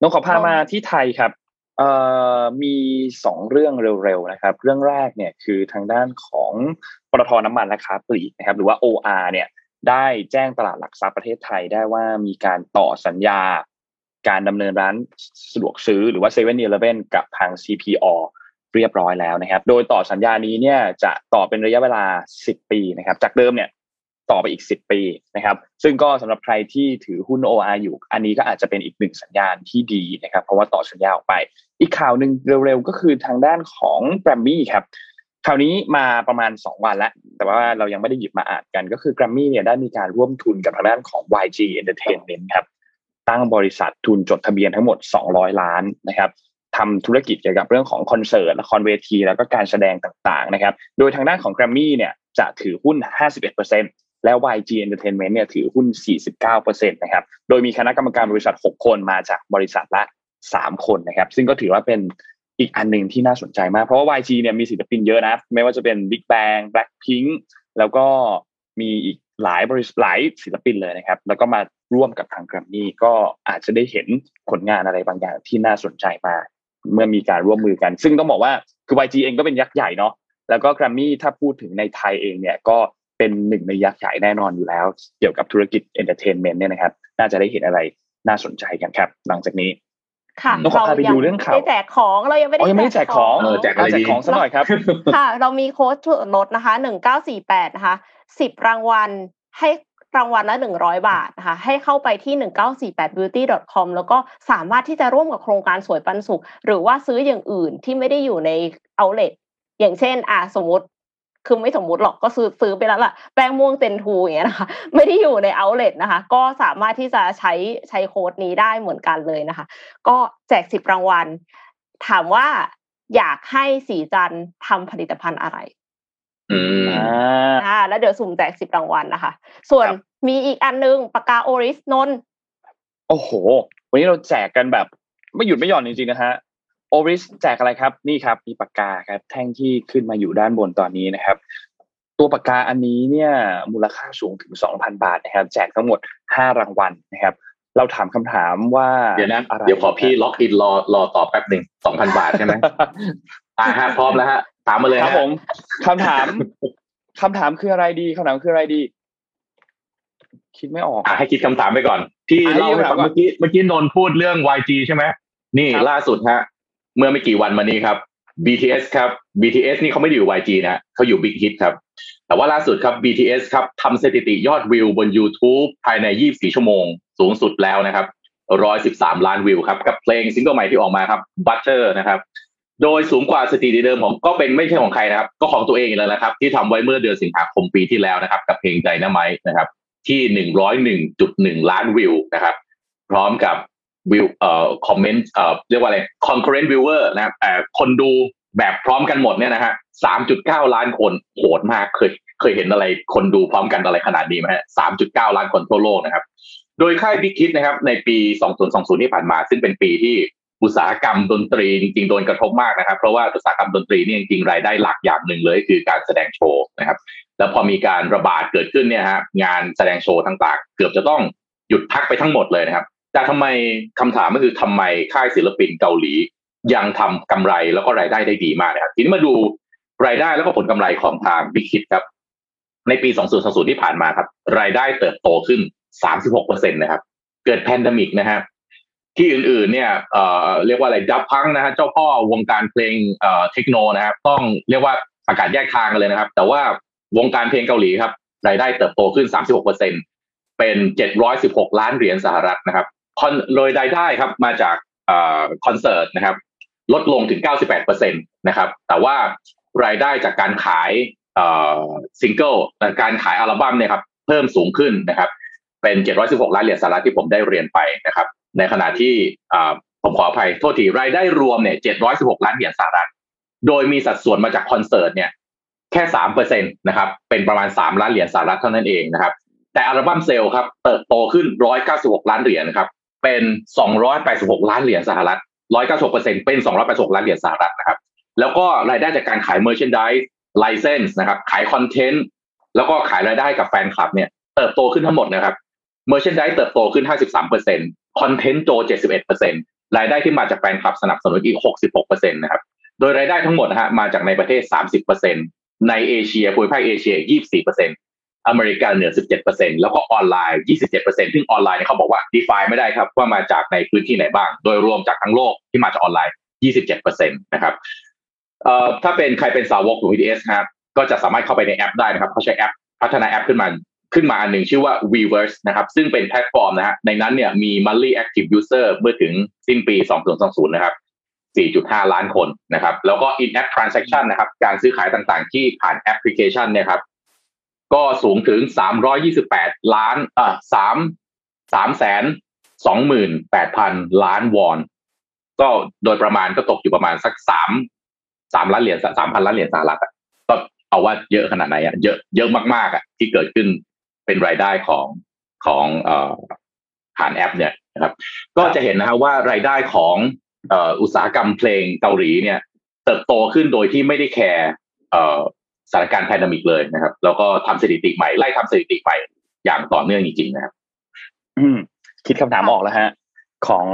น้องขอพามาที่ไทยครับเอ่อมีสองเรื่องเร็วๆนะครับ เรื่องแรกเนี่ยคือทางด้านของปตทน้ำมันและค้าปลีกนะครับ หรือว่า OR เนี่ยได้แจ้งตลาดหลักทรัพย์ประเทศไทยได้ว่ามีการต่อสัญญา การดำเนินร้านสะดวกซื้อหรือว่าเซเว่นอีเลฟเว่นกับทาง CPO เรียบร้อยแล้วนะครับ โดยต่อสัญญานี้เนี่ยจะต่อเป็นระยะเวลา 10 ปีนะครับ จากเดิมเนี่ย ต่อไปอีก 10 ปีนะครับ ซึ่งก็สำหรับใครที่ถือหุ้น OR อยู่ อันนี้ก็อาจจะเป็นอีกหนึ่งสัญญาณที่ดีนะครับ เพราะว่าต่อสัญญาออกไป อีกข่าวหนึ่งเร็วๆ ก็คือทางด้านของแกรมมี่ครับข่าวนี้มาประมาณ 2 วันแล้ว แต่ว่าเรายังไม่ได้หยิบมาอ่านกัน ก็คือแกรมมี่เนี่ยได้มีการร่วมทุนกับทางด้านของ YG Entertainment ครับตั้งบริษัททุนจดทะเบียนทั้งหมด 200 ล้านนะครับทำธุรกิจเกี่ยวกับเรื่องของคอนเสิร์ตละครเวที แล้วก็การแสดงต่างๆนะครับ โดยทางด้านของแกรมมี่เนี่ยจะถือหุ้น 51% แล้ว YG Entertainment เนี่ยถือหุ้น 49%นะครับ โดยมีคณะกรรมการบริษัท 6 คนมาจากบริษัทละ 3 คนนะครับ ซึ่งก็ถือว่าเป็นอีกอันหนึ่งที่น่าสนใจมาก เพราะว่า YG เนี่ยมีศิลปินเยอะนะ ไม่ว่าจะเป็น Big Bang Blackpink แล้วก็มีอีกหลายบริษัทหลายศิลปินเลยนะครับ แล้วก็มาร่วมกับทางแกรมมี่ก็อาจจะได้เห็นผลงานอะไรบางอย่างที่น่าสนใจมาเมื่อมีการร่วมมือกัน ซึ่งต้องบอกว่าคือ YG เองก็เป็นยักษ์ใหญ่เนาะแล้วก็แกรมมี่ถ้าพูดถึงในไทยเองเนี่ยก็ เป็นหนึ่งในยักษ์ใหญ่แน่นอนอยู่แล้ว เกี่ยวกับธุรกิจ entertainment เนี่ยนะครับ น่าจะได้เห็นอะไรน่าสนใจกันครับ หลังจากนี้
ค่ะ
เราพาไปดูเรื่องข่าว
ไม่แจกของเรายังไม่
ได้แจกของเออแจกอะไรดีของสักหน่อยครับ
ค่ะ เรามีโค้ดส่วนลดนะคะหนึ่งเก้าสี่แปดนะคะสิบรางวัลให้รางวัลละหนึ่งร้อยบาทนะคะให้เข้าไปที่หนึ่งเก้าสี่แปด beauty com แล้วก็สามารถที่จะร่วมกับโครงการสวยปันสุข หรือว่าซื้ออย่างอื่นที่ไม่ได้อยู่ในเอาเลทอย่างเช่น อ่าสมมติ คือไม่สมมุติหรอกก็ซื้อซื้อไปแล้วล่ะแป้งม่วงเซนทูอย่างเงี้ยนะคะ ไม่ได้อยู่ในเอาเลทนะคะ ก็สามารถที่จะใช้ใช้โค้ดนี้ได้เหมือนกันเลยนะคะ ก็แจกสิบรางวัล ถามว่าอยากให้สีจันทำผลิตภัณฑ์อะไร
อืม
อ่าแล้วเดี๋ยวสุ่มแจกสิบรางวัลนะคะ ส่วนมีอีกอันนึงปากกาโอริสนน
โอ้โห วันนี้เราแจกกันแบบ ไม่หยุดไม่หย่อนจริงๆนะฮะ โอริสแจกอะไรครับนี่ครับมีปากกาครับแท่งที่ขึ้นมาอยู่ด้านบนตอนนี้นะครับ ตัวปากกาอันนี้เนี่ยมูลค่าสูงถึงสองพันบาทนะครับ แจกทั้งหมดห้ารางวัลนะครับ เราถามคำถามว่า
เดี๋ยวนะเดี๋ยวขอพี่ล็อกอินรอรอตอบแป๊บหนึ่งสองพันบาทใช่ไหมอ่าฮะพร้อมแล้วฮะถามมาเลย
ครับผมคำถามคำถามคืออะไรดีคำถามคืออะไรดี คิดไม่ออก
อ่าให้คิดคำถามไปก่อน ที่เล่าให้ฟังเมื่อกี้เมื่อกี้นนพูดเรื่อง YG ใช่ไหมนี่ล่าสุดฮะ เมื่อไม่กี่วันมานี้ครับ BTS ครับ BTS นี่เขาไม่ได้อยู่ YG นะเขาอยู่ Big Hit ครับ แต่ว่าล่าสุดครับ BTS ครับทำสถิติยอดวิวบน YouTube ภายใน 24 ชั่วโมง สูงสุดแล้วนะครับ 113 ล้านวิวครับ กับเพลงซิงเกิลใหม่ที่ออกมาครับ Butter นะครับ โดยสูงกว่าสถิติเดิมของก็เป็นไม่ใช่ของใครนะครับ ก็ของตัวเองแล้วนะครับ ที่ทำไว้เมื่อเดือนสิงหาคมปีที่แล้วนะครับ กับเพลงใจน้ำไม้นะครับ ที่ 101.1 ล้านวิวนะครับ พร้อมกับ วิวเอ่อคอมเมนต์เอ่อเรียกว่าอะไร concurrent viewer นะครับแต่อคนดูแบบพร้อมกันหมดเนี่ยนะฮะสามจุดเก้าล้านคนโหดมากเคยเคยเห็นอะไรคนดูพร้อมกันอะไรขนาดนี้ไหมฮะสามจุดเก้าล้านคนทั่วโลกนะครับ โดยค่ายพิคิดนะครับ ในปีสองศูนย์สองศูนย์ที่ผ่านมา ซึ่งเป็นปีที่อุตสาหกรรมดนตรีจริงๆโดนกระทบมากนะครับ เพราะว่าอุตสาหกรรมดนตรีนี่จริงๆรายได้หลักอย่างหนึ่งเลยคือการแสดงโชว์นะครับ แล้วพอมีการระบาดเกิดขึ้นเนี่ยฮะงานแสดงโชว์ต่างๆ เกือบจะต้องหยุดพักไปทั้งหมดเลยนะครับ แต่ทำไมคำถามก็คือทำไมค่ายศิลปินเกาหลี ยังทำกำไรแล้วก็รายได้ได้ดีมากนะครับทีนี้มาดูรายได้แล้วก็ผลกำไรของทางบิ๊กคิดครับ ในปี 2020 ที่ผ่านมาครับ รายได้เติบโตขึ้น 36%นะครับ เกิดแพนดมิกนะฮะที่อื่นๆเนี่ยเอ่อเรียกว่าอะไรดับพังนะฮะเจ้าพ่อวงการเพลงเอ่อเทคโนนะครับต้องเรียกว่าประกาศแยกทางกันเลยนะครับ แต่ว่าวงการเพลงเกาหลีครับรายได้เติบโตขึ้น 36%เป็น 716 ล้านเหรียญสหรัฐนะครับ คอนโดยรายได้ครับมาจากคอนเสิร์ตนะครับ ลดลงถึง 98%นะครับ แต่ว่ารายได้จากการขายซิงเกิลการขายอัลบั้มเนี่ยครับเพิ่มสูงขึ้นนะครับ เป็น 716 ล้านเหรียญสหรัฐที่ผมได้เรียนไปนะครับ ในขณะที่ผมขออภัยโทษทีรายได้รวมเนี่ย 716 ล้านเหรียญสหรัฐ โดยมีสัดส่วนมาจากคอนเสิร์ตเนี่ยแค่สามเปอร์เซ็นต์นะครับ เป็นประมาณสามล้านเหรียญสหรัฐเท่านั้นเองนะครับ แต่ album sale ครับเติบโตขึ้นร้อยเก้าสิบหกล้านเหรียญครับ เป็น 286 ล้านเหรียญสหรัฐ 196เปอร์เซ็นเป็น 286 ล้านเหรียญสหรัฐนะครับ แล้วก็รายได้จากการขาย merchandise license นะครับ ขาย content แล้วก็ขายรายได้กับแฟนคลับเนี่ยเติบโตขึ้นทั้งหมดนะครับ merchandise เติบโตขึ้น 53เปอร์เซ็นต์ content โต 71เปอร์เซ็นต์รายได้ที่มาจากแฟนคลับสนับสนุนอีก 66เปอร์เซ็นต์นะครับ โดยรายได้ทั้งหมดนะฮะมาจากในประเทศ 30เปอร์เซ็นต์ในเอเชียภูมิภาคเอเชีย 24เปอร์เซ็นต์ อเมริกาเหนือ 17%แล้วก็ออนไลน์ 27%ซึ่งออนไลน์เขาบอกว่า define ไม่ได้ครับว่ามาจากในพื้นที่ไหนบ้าง โดยรวมจากทั้งโลกที่มาจากออนไลน์ 27%นะครับเอ่อถ้าเป็นใครเป็นสาวกของ BTS ครับก็จะสามารถเข้าไปในแอปได้นะครับเขาใช้แอปพัฒนาแอปขึ้นมาขึ้นมาอันหนึ่งชื่อว่า Weverse นะครับ ซึ่งเป็นแพลตฟอร์มนะฮะในนั้นเนี่ยมี monthly active user เมื่อถึงสิ้นปี 2020 นะครับ 4.5 ล้านคนนะครับ แล้วก็ in app transaction นะครับ การซื้อขายต่างๆ ที่ผ่านแอปพลิเคชันเนี่ยครับ ก็สูงถึง328ล้านอ่าสามสามแสนสองหมื่นแปดพันล้านวอน ก็โดยประมาณก็ตกอยู่ประมาณสักสามสามล้านเหรียญสามพันล้านเหรียญสหรัฐก็เอาว่าเยอะขนาดไหนอะเยอะเยอะมากๆอะที่เกิดขึ้นเป็นรายได้ของของเอ่อผ่านแอป เนี่ยนะครับ ก็จะเห็นนะฮะว่ารายได้ของเอ่ออุตสาหกรรมเพลงเกาหลีเนี่ย เติบโตขึ้นโดยที่ไม่ได้ care เอ่อ สถานการณ์ pandemic เลยนะครับ แล้วก็ทำสถิติใหม่ไล่ทำสถิติใหม่อย่างต่อเนื่องจริงๆนะครับ
อืม คิดคำถามออกแล้วฮะ ของ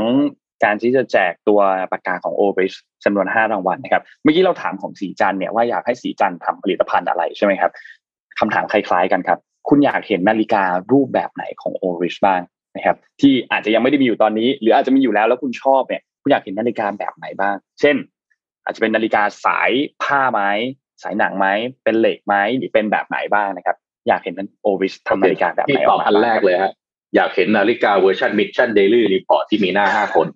การที่จะแจกตัวปากกาของ Oris จำนวนห้ารางวัลนะครับ เมื่อกี้เราถามของสีจันเนี่ยว่าอยากให้สีจันทำผลิตภัณฑ์อะไรใช่ไหมครับคำถามคล้ายๆกันครับ คุณอยากเห็นนาฬิการูปแบบไหนของ Oris บ้างนะครับ ที่อาจจะยังไม่ได้มีอยู่ตอนนี้ หรืออาจจะมีอยู่แล้วแล้วคุณชอบเนี่ยคุณอยากเห็นนาฬิกาแบบไหนบ้าง เช่น อาจจะเป็นนาฬิกาสายผ้าไหม สายหนังไหมเป็นเหล็กไหมหรือเป็นแบบไหนบ้างนะครับ อยากเห็นนั้น Oris ทำนาฬิกาแบบไหน
ออกมาอันแรกเลยฮะอยากเห็นนาฬิกาเวอร์ชัน Mission Daily Report ที่มีหน้าห้าคน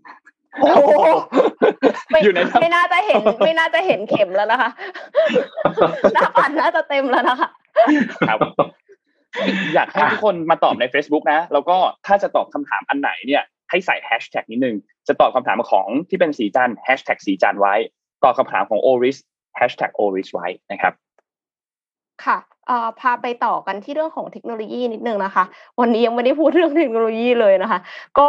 ไม่ไม่น่าจะเห็น ไม่น่าจะเห็นเข็มแล้วนะคะหน้าปัดน่าจะเต็มแล้วนะคะ
ครับอยากให้ทุกคนมาตอบใน Facebook นะ แล้วก็ถ้าจะตอบคำถามอันไหนเนี่ย ให้ใส่แฮชแท็กนิดนึง จะตอบคำถามของที่เป็นสีจันแฮชแท็กสีจันไว้ ตอบคำถามของ Oris แฮชแท็ก Oris ไว้นะครับ
ค่ะพาไปต่อกันที่เรื่องของเทคโนโลยีนิดนึงนะคะ วันนี้ยังไม่ได้พูดเรื่องเทคโนโลยีเลยนะคะ ก็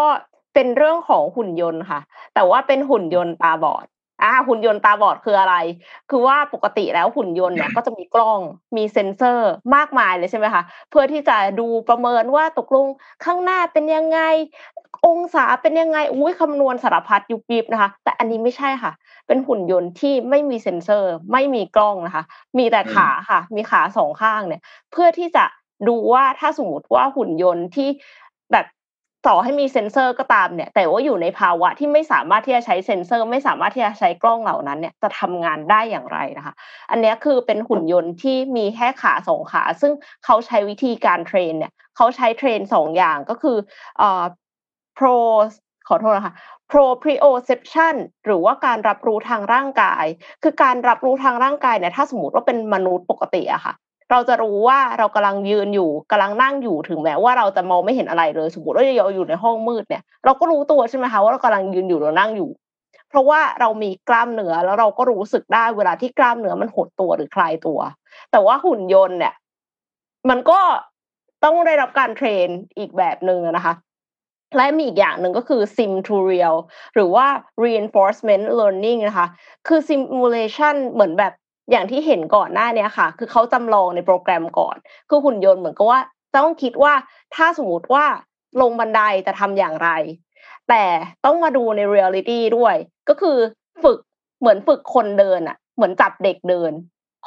เป็นเรื่องของหุ่นยนต์ค่ะ แต่ว่าเป็นหุ่นยนต์ตาบอด อ่าหุ่นยนต์ตาบอดคืออะไร คือว่าปกติแล้วหุ่นยนต์เนี่ยก็จะมีกล้องมีเซ็นเซอร์มากมายเลยใช่ไหมคะเพื่อที่จะดูประเมินว่าตกลงข้างหน้าเป็นยังไง องศาเป็นยังไงอุ้ยคำนวณสารพัดยุบยิบนะคะ แต่อันนี้ไม่ใช่ค่ะ เป็นหุ่นยนต์ที่ไม่มีเซ็นเซอร์ ไม่มีกล้องนะคะ มีแต่ขาค่ะ มีขาสองข้างเนี่ย เพื่อที่จะดูว่าถ้าสมมติว่าหุ่นยนต์ที่แบบ ต่อให้มีเซ็นเซอร์ก็ตามเนี่ย แต่ว่าอยู่ในภาวะที่ไม่สามารถที่จะใช้เซ็นเซอร์ ไม่สามารถที่จะใช้กล้องเหล่านั้นเนี่ยจะทำงานได้อย่างไรนะคะ อันนี้คือเป็นหุ่นยนต์ที่มีแค่ขาสองขา ซึ่งเขาใช้วิธีการเทรนเนี่ยเขาใช้เทรนสองอย่างก็คือเอ่อ pro ขอโทษนะคะ proprioception หรือว่าการรับรู้ทางร่างกาย คือการรับรู้ทางร่างกายเนี่ยถ้าสมมติว่าเป็นมนุษย์ปกติอะค่ะ เราจะรู้ว่าเรากำลังยืนอยู่กำลังนั่งอยู่ถึงแม้ว่าเราจะมองไม่เห็นอะไรเลย สมมติว่าเราอยู่ในห้องมืดเนี่ย เราก็รู้ตัวใช่ไหมคะว่าเรากำลังยืนอยู่หรือนั่งอยู่ เพราะว่าเรามีกล้ามเนื้อแล้วเราก็รู้สึกได้เวลาที่กล้ามเนื้อมันหดตัวหรือคลายตัว แต่ว่าหุ่นยนต์เนี่ย มันก็ต้องได้รับการเทรนอีกแบบหนึ่งนะคะและมีอีกอย่างหนึ่งก็คือ sim to real หรือว่า reinforcement learning นะคะ คือ simulation เหมือนแบบ อย่างที่เห็นก่อนหน้านี้ค่ะ คือเขาจำลองในโปรแกรมก่อน คือหุ่นยนต์เหมือนกับว่าต้องคิดว่าถ้าสมมติว่าลงบันไดจะทำอย่างไร แต่ต้องมาดูในเรียลิตี้ด้วย ก็คือฝึกเหมือนฝึกคนเดินอะเหมือนจับเด็กเดิน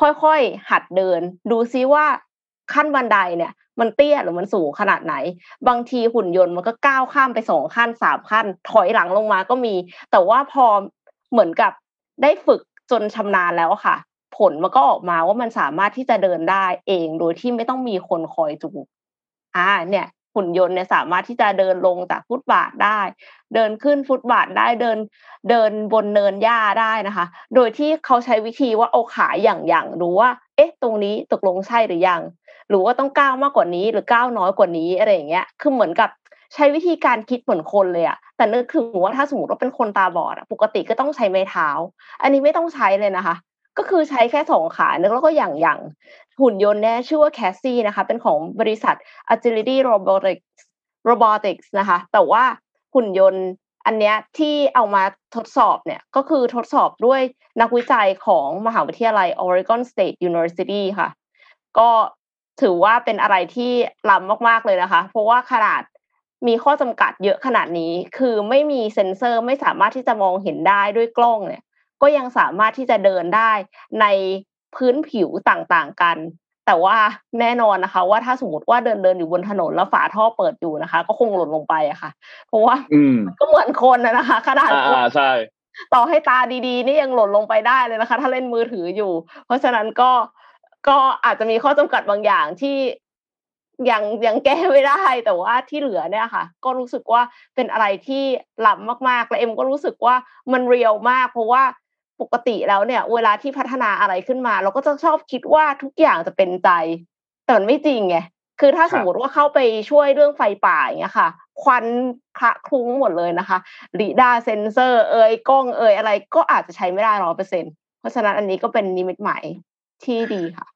ค่อยๆ หัดเดิน ดูซิว่าขั้นบันไดเนี่ย มันเตี้ยหรือมันสูงขนาดไหน บางทีหุ่นยนต์มันก็ก้าวข้ามไปสองขั้นสามขั้น ถอยหลังลงมาก็มี แต่ว่าพอเหมือนกับได้ฝึกจนชำนาญแล้วค่ะ ผลมันก็ออกมาว่ามันสามารถที่จะเดินได้เองโดยที่ไม่ต้องมีคนคอยจูงอ่าเนี่ยหุ่นยนต์เนี่ยสามารถที่จะเดินลงจากฟุตบาทได้ เดินขึ้นฟุตบาทได้เดินเดินบนเนินหญ้าได้นะคะ โดยที่เขาใช้วิธีว่าเอาขาอย่างอย่างดูว่า เอ๊ะ ตรงนี้ตกลงใช่หรือยัง หรือว่าต้องก้าวมากกว่านี้หรือก้าวน้อยกว่านี้อะไรอย่างเงี้ยคือเหมือนกับใช้วิธีการคิดเหมือนคนเลยอะแต่นึกถึงว่าถ้าสมมติว่าเป็นคนตาบอดอะปกติก็ต้องใช้ไม้เท้า อันนี้ไม่ต้องใช้เลยนะคะ ก็คือใช้แค่สองขาแล้วก็อย่างอย่างหุ่นยนต์เนี่ยชื่อว่าแคสซี่นะคะ เป็นของบริษัท Agility Robotics Robotics นะคะ แต่ว่าหุ่นยนต์อันเนี้ยที่เอามาทดสอบเนี่ยก็คือทดสอบด้วยนักวิจัยของมหาวิทยาลัย Oregon State University ค่ะ ก็ถือว่าเป็นอะไรที่ล้ำมากๆเลยนะคะ เพราะว่าขนาดมีข้อจำกัดเยอะขนาดนี้ คือไม่มีเซ็นเซอร์ไม่สามารถที่จะมองเห็นได้ด้วยกล้องเนี่ย ก็ยังสามารถที่จะเดินได้ในพื้นผิวต่างๆกัน แต่ว่าแน่นอนนะคะ ว่าถ้าสมมติว่าเดินเดินอยู่บนถนนแล้วฝาท่อเปิดอยู่นะคะ ก็คงหล่นลงไปอะค่ะ เพราะว่าก็เหมือนคนนะคะขนาด
อ่าใช่
ต่อให้ตาดีๆ นี่ยังหล่นลงไปได้เลยนะคะ ถ้าเล่นมือถืออยู่ เพราะฉะนั้นก็ก็อาจจะมีข้อจำกัดบางอย่างที่ยังยังแก้ไม่ได้แต่ว่าที่เหลือเนี่ยค่ะ ก็รู้สึกว่าเป็นอะไรที่ล้ำมากๆ และเอ็มก็รู้สึกว่ามันเรียวมาก เพราะว่า ปกติแล้วเนี่ย เวลาที่พัฒนาอะไรขึ้นมา เราก็จะชอบคิดว่าทุกอย่างจะเป็นใจ แต่มันไม่จริงไงคือถ้าสมมติว่าเข้าไปช่วยเรื่องไฟป่าอย่างเงี้ยค่ะ ควันคละคลุ้งหมดเลยนะคะลีดาเซนเซอร์ เอ่ยกล้องเอ่ยอะไรก็อาจจะใช้ไม่ได้ร้อยเปอร์เซ็นเพราะฉะนั้นอันนี้ก็เป็นนิมิตหมายที่ดีค่ะ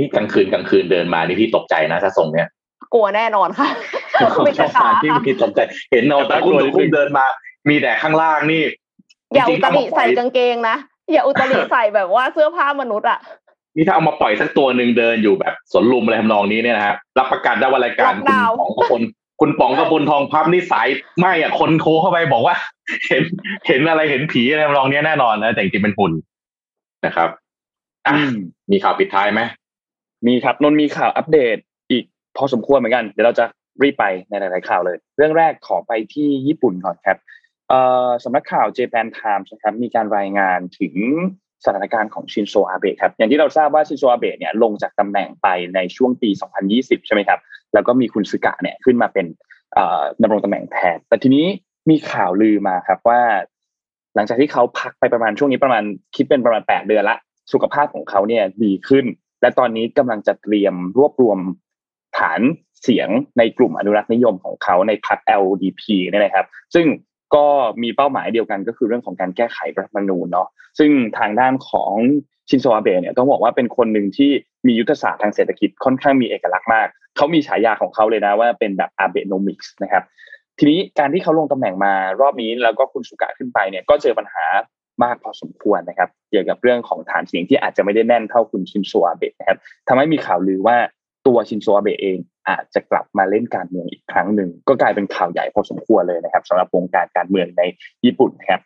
พี่กลางคืนกลางคืนเดินมานี่พี่ตกใจนะถ้าส่งเนี้ย
กลัวแน่นอนค่ะ
ไม่ใช่ขาที่พี่ตกใจ เห็นเอาแต่คุณคุณเดินมา มีแต่ข้างล่างนี่
อย่าอุตริใส่กางเกงนะ อย่าอุตริใส่แบบว่าเสื้อผ้ามนุษย์อะ
นี่ถ้าเอามาปล่อยสักตัวหนึ่งเดินอยู่แบบสวนลุมอะไรทำนองนี้เนี่ยนะฮะรับประกันได้ว่ารายการคุณป๋องกับคนคุณป๋องกับคนทองพับนี่สายไม่อะคนโทรเข้าไปบอกว่า เห็นเห็นอะไรเห็นผีอะไรทำนองนี้แน่นอนนะแต่จริงเป็นหุ่นนะครับอะมีข่าวปิดท้ายไหม
มีครับนนมีข่าวอัปเดตอีกพอสมควรเหมือนกัน เดี๋ยวเราจะรีบไปในหลาย ๆ ข่าวเลย เรื่องแรกขอไปที่ญี่ปุ่นก่อนครับ สำนักข่าว Japan Times นะครับมีการรายงานถึงสถานการณ์ของชินโซอาเบะครับอย่างที่เราทราบว่าชินโซอาเบะเนี่ยลงจากตำแหน่งไปในช่วงปี 2020 ใช่ไหมครับ แล้วก็มีคุณสึกะเนี่ยขึ้นมาเป็นดำรงตำแหน่งแทนแต่ทีนี้มีข่าวลือมาครับว่า หลังจากที่เขาพักไปประมาณช่วงนี้ประมาณคิดเป็นประมาณ 8 เดือนละสุขภาพของเขาเนี่ยดีขึ้น และตอนนี้กำลังจะเตรียมรวบรวมฐานเสียงในกลุ่มอนุรักษ์นิยมของเขาในพรรค LDP เนี่ยนะครับ ซึ่ง ก็มีเป้าหมายเดียวกันก็คือเรื่องของการแก้ไขรัฐธรรมนูญเนาะซึ่งทางด้านของชินโซอาเบะเนี่ยต้องบอกว่าเป็นคนหนึ่งที่มียุทธศาสตร์ทางเศรษฐกิจค่อนข้างมีเอกลักษณ์มาก เขามีฉายาของเขาเลยนะว่าเป็นแบบ Abenomics นะครับ ทีนี้การที่เขาลงตำแหน่งมารอบนี้แล้วก็คุณสุกะขึ้นไปเนี่ยก็เจอปัญหามากพอสมควรนะครับ เกี่ยวกับเรื่องของฐานเสียงที่อาจจะไม่ได้แน่นเท่าคุณชินโซอาเบะนะครับทำให้มีข่าวลือว่า ตัวชินโซอาเบะเองอาจจะกลับมาเล่นการเมืองอีกครั้งหนึ่งก็กลายเป็นข่าวใหญ่พอสมควรเลยนะครับสำหรับวงการการเมืองในญี่ปุ่นนะครับ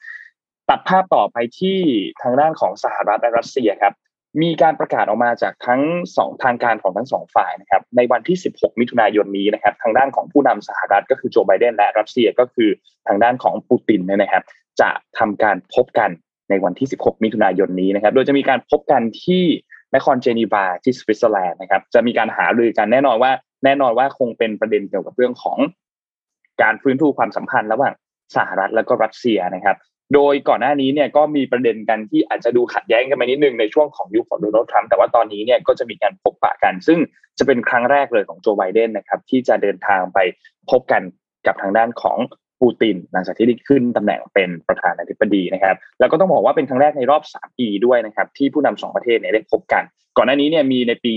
ตัดภาพต่อไปที่ทางด้านของสหรัฐและรัสเซียครับมีการประกาศออกมาจากทั้งสองทางการของทั้งสองฝ่ายนะครับในวันที่ 16 มิถุนายนนี้นะครับทางด้านของผู้นำสหรัฐก็คือโจไบเดนและรัสเซียก็คือทางด้านของปูตินนะครับ จะทำการพบกันในวันที่ 16 มิถุนายนนี้นะครับ โดยจะมีการพบกันที่ นครเจนีวาที่สวิตเซอร์แลนด์นะครับจะมีการหารือกันแน่นอนว่า แน่นอนว่าคงเป็นประเด็นเกี่ยวกับเรื่องของ การฟื้นฟูความสัมพันธ์ระหว่างสหรัฐและก็รัสเซียนะครับ โดยก่อนหน้านี้เนี่ยก็มีประเด็นกันที่อาจจะดูขัดแย้งกันไปนิดนึงในช่วงของยุคของโดนัลด์ทรัมป์แต่ว่าตอนนี้เนี่ยก็จะมีการพบปะกัน ซึ่งจะเป็นครั้งแรกเลยของโจไบเดนนะครับที่จะเดินทางไปพบกันกับทางด้านของ ปูติน หลังจากที่ได้ขึ้นตำแหน่งเป็นประธานาธิบดีนะครับ แล้วก็ต้องบอกว่าเป็นครั้งแรกในรอบ 3 ปีด้วยนะครับ ที่ผู้นำสองประเทศเนี่ยได้พบกัน ก่อนหน้านี้เนี่ยมีในปี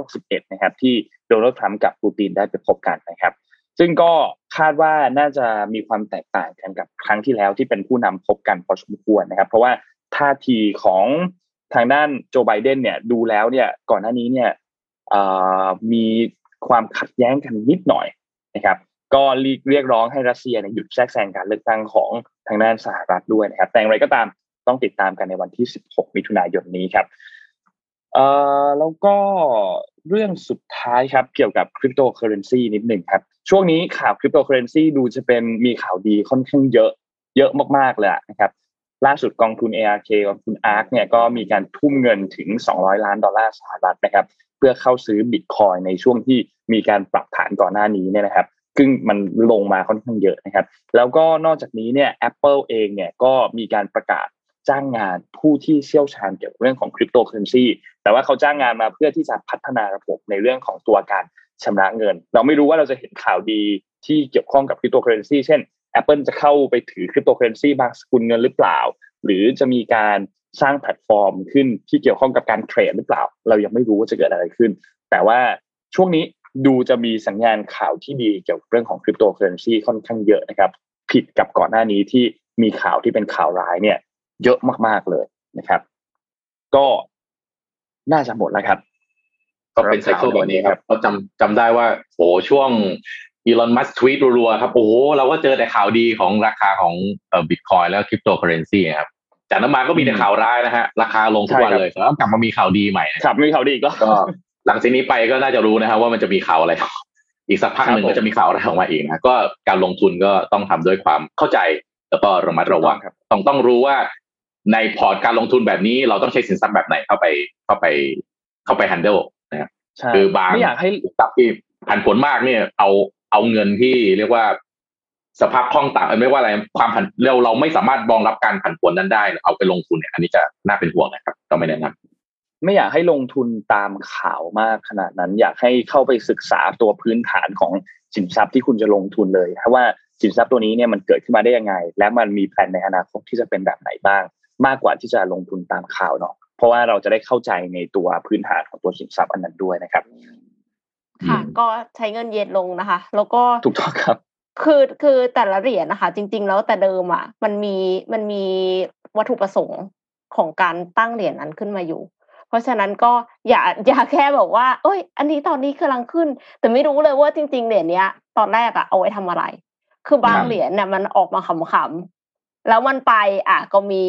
2561 นะครับ ที่โดนัลด์ทรัมป์กับปูตินได้ไปพบกันนะครับ ซึ่งก็คาดว่าน่าจะมีความแตกต่างกันกับครั้งที่แล้วที่เป็นผู้นำพบกันพอสมควรนะครับ เพราะว่าท่าทีของทางด้านโจไบเดนเนี่ยดูแล้วเนี่ยก่อนหน้านี้เนี่ยมีความขัดแย้งกันนิดหน่อยนะครับ ก็เรียกร้องให้รัสเซียหยุดแทรกแซงการเลือกตั้งของทางด้านสหรัฐด้วยนะครับ แต่อย่างไรก็ตามต้องติดตามกันในวันที่ 16 มิถุนายนนี้ครับเอ่อแล้วก็เรื่องสุดท้ายครับเกี่ยวกับคริปโตเคอเรนซีนิดหนึ่งครับ ช่วงนี้ข่าวคริปโตเคอเรนซีดูจะเป็นมีข่าวดีค่อนข้างเยอะเยอะมากๆเลยนะครับล่าสุดกองทุน ARK กองทุน ARK เนี่ยก็มีการทุ่มเงินถึง 200 ล้านดอลลาร์สหรัฐนะครับ เพื่อเข้าซื้อบิตคอยน์ในช่วงที่มีการปรับฐานก่อนหน้านี้เนี่ยนะครับ ซึ่งมันลงมาค่อนข้างเยอะนะครับ แล้วก็นอกจากนี้เนี่ย Apple เองเนี่ยก็มีการประกาศจ้างงานผู้ที่เชี่ยวชาญเกี่ยวกับเรื่องของคริปโตเคอเรนซีแต่ว่าเขาจ้างงานมาเพื่อที่จะพัฒนาระบบในเรื่องของตัวการชำระเงิน เราไม่รู้ว่าเราจะเห็นข่าวดีที่เกี่ยวข้องกับคริปโตเคอเรนซีเช่น Apple จะเข้าไปถือคริปโตเคอเรนซีบางสกุลเงินหรือเปล่า หรือจะมีการสร้างแพลตฟอร์มขึ้นที่เกี่ยวข้องกับการเทรดหรือเปล่า เรายังไม่รู้ว่าจะเกิดอะไรขึ้น แต่ว่าช่วงนี้ ดูจะมีสัญญาณข่าวที่ดีเกี่ยวกับเรื่องของคริปโตเคอเรนซีค่อนข้างเยอะนะครับ ผิดกับก่อนหน้านี้ที่มีข่าวที่เป็นข่าวร้ายเนี่ย เยอะมากๆเลยนะครับ ก็น่าจะหมดแล้วครับ
ก็เป็น cycle แบบนี้ครับเราจำจำได้ว่าโอ้ช่วงอีลอนมัสก์ทวีตรัวๆครับโอ้เราก็เจอแต่ข่าวดีของราคาของเอ่อบิตคอยน์แล้วคริปโตเคอเรนซีครับจากนั้นมาก็มีแต่ข่าวร้ายนะฮะราคาลงทุกวันเลยแล้วกลับมามีข่าวดีใหม่
ครับมีข่าวดีก็
ก็ หลังจากนี้ไปก็น่าจะรู้นะครับว่ามันจะมีข่าวอะไร อีกสักพักหนึ่งก็จะมีข่าวอะไรออกมาอีกนะก็การลงทุนก็ต้องทำด้วยความเข้าใจแล้วก็ระมัดระวังต้องต้องรู้ว่าในพอร์ตการลงทุนแบบนี้เราต้องใช้สินทรัพย์แบบไหนเข้าไปเข้าไปเข้าไป handle นะครับคือบางไม่อยากให้ทรัพย์ที่ผันผลมากเนี่ย เอาเอาเงินที่เรียกว่าสภาพคล่องต่างไม่ว่าอะไรความผันเราเราไม่สามารถรองรับการผันผวนนั้นได้ เอาไปลงทุนเนี่ยอันนี้จะน่าเป็นห่วงนะครับก็ไม่แนะนำ
ไม่อยากให้ลงทุนตามข่าวมากขนาดนั้น อยากให้เข้าไปศึกษาตัวพื้นฐานของสินทรัพย์ที่คุณจะลงทุนเลยเพราะว่าสินทรัพย์ตัวนี้เนี่ยมันเกิดขึ้นมาได้ยังไง และมันมีแผนในอนาคตที่จะเป็นแบบไหนบ้าง มากกว่าที่จะลงทุนตามข่าวเนาะเพราะว่าเราจะได้เข้าใจในตัวพื้นฐานของตัวสินทรัพย์อันนั้นด้วยนะครับ
ค่ะ ก็ใช้เงินเย็นลงนะคะ แล้วก็
ถูกต้องครับ
คือคือแต่ละเหรียญนะคะ จริง ๆ แล้วแต่เดิมอะ มันมีมันมีวัตถุประสงค์ของการตั้งเหรียญนั้นขึ้นมาอยู่ เพราะฉะนั้นก็อย่าอย่าแค่บอกว่า เอ้ย อันนี้ตอนนี้กำลังขึ้น แต่ไม่รู้เลยว่าจริง ๆ เหรียญเนี้ย ตอนแรกอะเอาไว้ทำอะไร คือบางเหรียญเนี่ยมันออกมาขำแล้วมันไปอะก็มี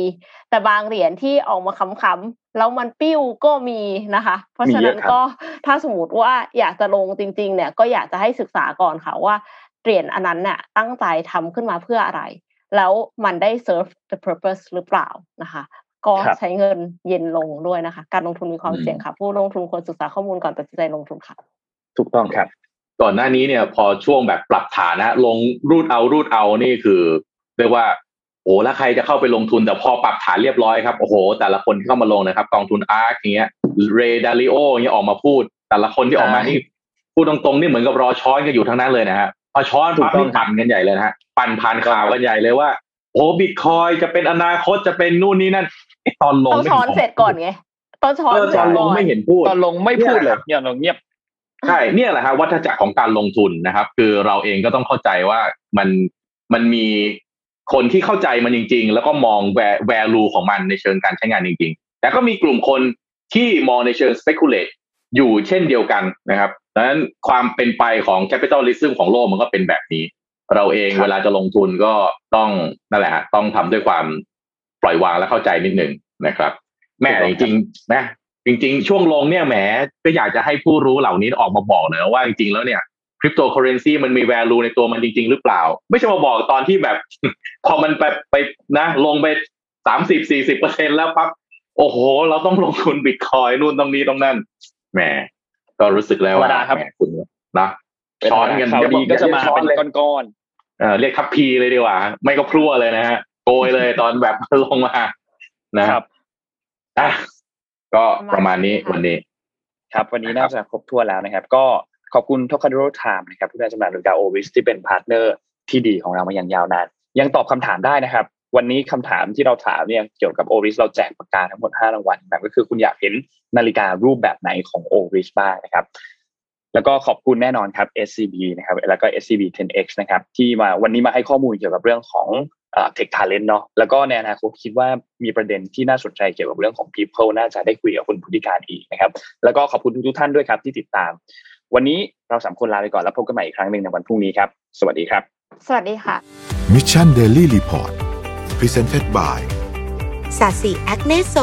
แต่บางเหรียญที่ออกมาขำๆแล้วมันปิ้วก็มีนะคะ เพราะฉะนั้นก็ถ้าสมมติว่าอยากจะลงจริง ๆ เนี่ย ก็อยากจะให้ศึกษาก่อนค่ะว่าเหรียญอันนั้นเนี่ยตั้งใจทำขึ้นมาเพื่ออะไรแล้วมันได้ serve the purpose หรือเปล่านะคะ ก็ใช้เงินเย็นลงด้วยนะคะ การลงทุนมีความเสี่ยงค่ะ ผู้ลงทุนควรศึกษาข้อมูลก่อนตัดสินใจลงทุนค่ะ
ถูกต้องครับ
ก่อนหน้านี้เนี่ยพอช่วงแบบปรับฐานนะลงรูดเอารูดเอานี่คือเรียกว่าโอ้แล้วใครจะเข้าไปลงทุนแต่พอปรับฐานเรียบร้อยครับโอ้โห แต่ละคนที่เข้ามาลงนะครับ กองทุนอาร์คอย่างเงี้ยเรดาริโออย่างเงี้ยออกมาพูด แต่ละคนที่ออกมาที่พูดตรงๆนี่เหมือนกับรอช้อนกันอยู่ทั้งนั้นเลยนะฮะพอช้อนปั๊บนี่ปั่นกันใหญ่เลยนะฮะปั่นผ่านข่าวกันใหญ่เลยว่าโอ้บิตคอยจะเป็นอนาคตจะเป็นนู่นนี่นั่นตอนลง
ต้องช้อนเสร็จก่อนไงตอนช้อน
ตอนลงไม่เห็นพูด
ตอนลงไม่พูดเลยเนี่ยเราเงียบ
ใช่เนี่ยแหละฮะวัฏจักรของการลงทุนนะครับ คือเราเองก็ต้องเข้าใจว่ามันมันมีคนที่เข้าใจมันจริง ๆ แล้วก็มองแวร์แวลูของมันในเชิงการใช้งานจริง ๆ แต่ก็มีกลุ่มคนที่มองในเชิง speculate อยู่เช่นเดียวกันนะครับดังนั้นความเป็นไปของ capitalism ของโลกมันก็เป็นแบบนี้ เราเองเวลาจะลงทุนก็ต้องนั่นแหละต้องทำด้วยความปล่อยวางและเข้าใจนิดหนึ่งนะครับแม่จริงๆนะจริง ๆ ช่วงลงเนี่ยแหมก็อยากจะให้ผู้รู้เหล่านี้ออกมาบอกเลยว่าจริงๆแล้วเนี่ยคริปโตเคอเรนซีมันมี value ในตัวมันจริง ๆ หรือเปล่า ไม่ใช่มาบอกตอนที่แบบ พอมันไปไปนะ ลงไปสามสิบสี่สิบเปอร์เซ็นต์แล้วปั๊บโอ้โห เราต้องลงทุนบิตคอยน์นู่นตรงนี้ตรงนั้นแหมก็รู้สึกแล้วว่าแหมคุณนะช้อนกัน
ข่าวดีก็จะมาเป็นก้อน
ๆ เออเรียกทัพพีเลยดีกว่า ไม่ก็พลั่วเลยนะฮะโกยเลยตอนแบบลงมานะครับอะก็ประมาณนี้วันนี้
ครับ วันนี้น่าจะครบถ้วนแล้วนะครับ ก็ขอบคุณ Cadoro Time นะครับผู้ได้จำหน่ายนาฬิกา Oris ที่เป็น partner ที่ดีของเรามาอย่างยาวนาน ยังตอบคำถามได้นะครับ วันนี้คำถามที่เราถามเนี่ยเกี่ยวกับ Oris เราแจกปากกาทั้งหมด5รางวัลแบบก็คือคุณอยากเห็นนาฬิการูปแบบไหนของ Oris บ้างนะครับ แล้วก็ขอบคุณแน่นอนครับ SCB นะครับแล้วก็ SCB 10X นะครับที่มาวันนี้มาให้ข้อมูลเกี่ยวกับเรื่องของ tech talent เนาะแล้วก็ในอนาคตคิดว่ามีประเด็นที่น่าสนใจเกี่ยวกับเรื่องของ people น่าจะได้คุยกับคุณผู้ดิการอีกนะครับ แล้วก็ขอบคุณทุกท่านด้วยครับที่ติดตาม วันนี้เราสามคนลาไปก่อนแล้วพบกันใหม่อีกครั้งหนึ่งในวันพรุ่งนี้ครับ สวัสดีครับ
สวัสดีค่ะ
Mission Daily Report Presented by
สาสีแอคเนโซ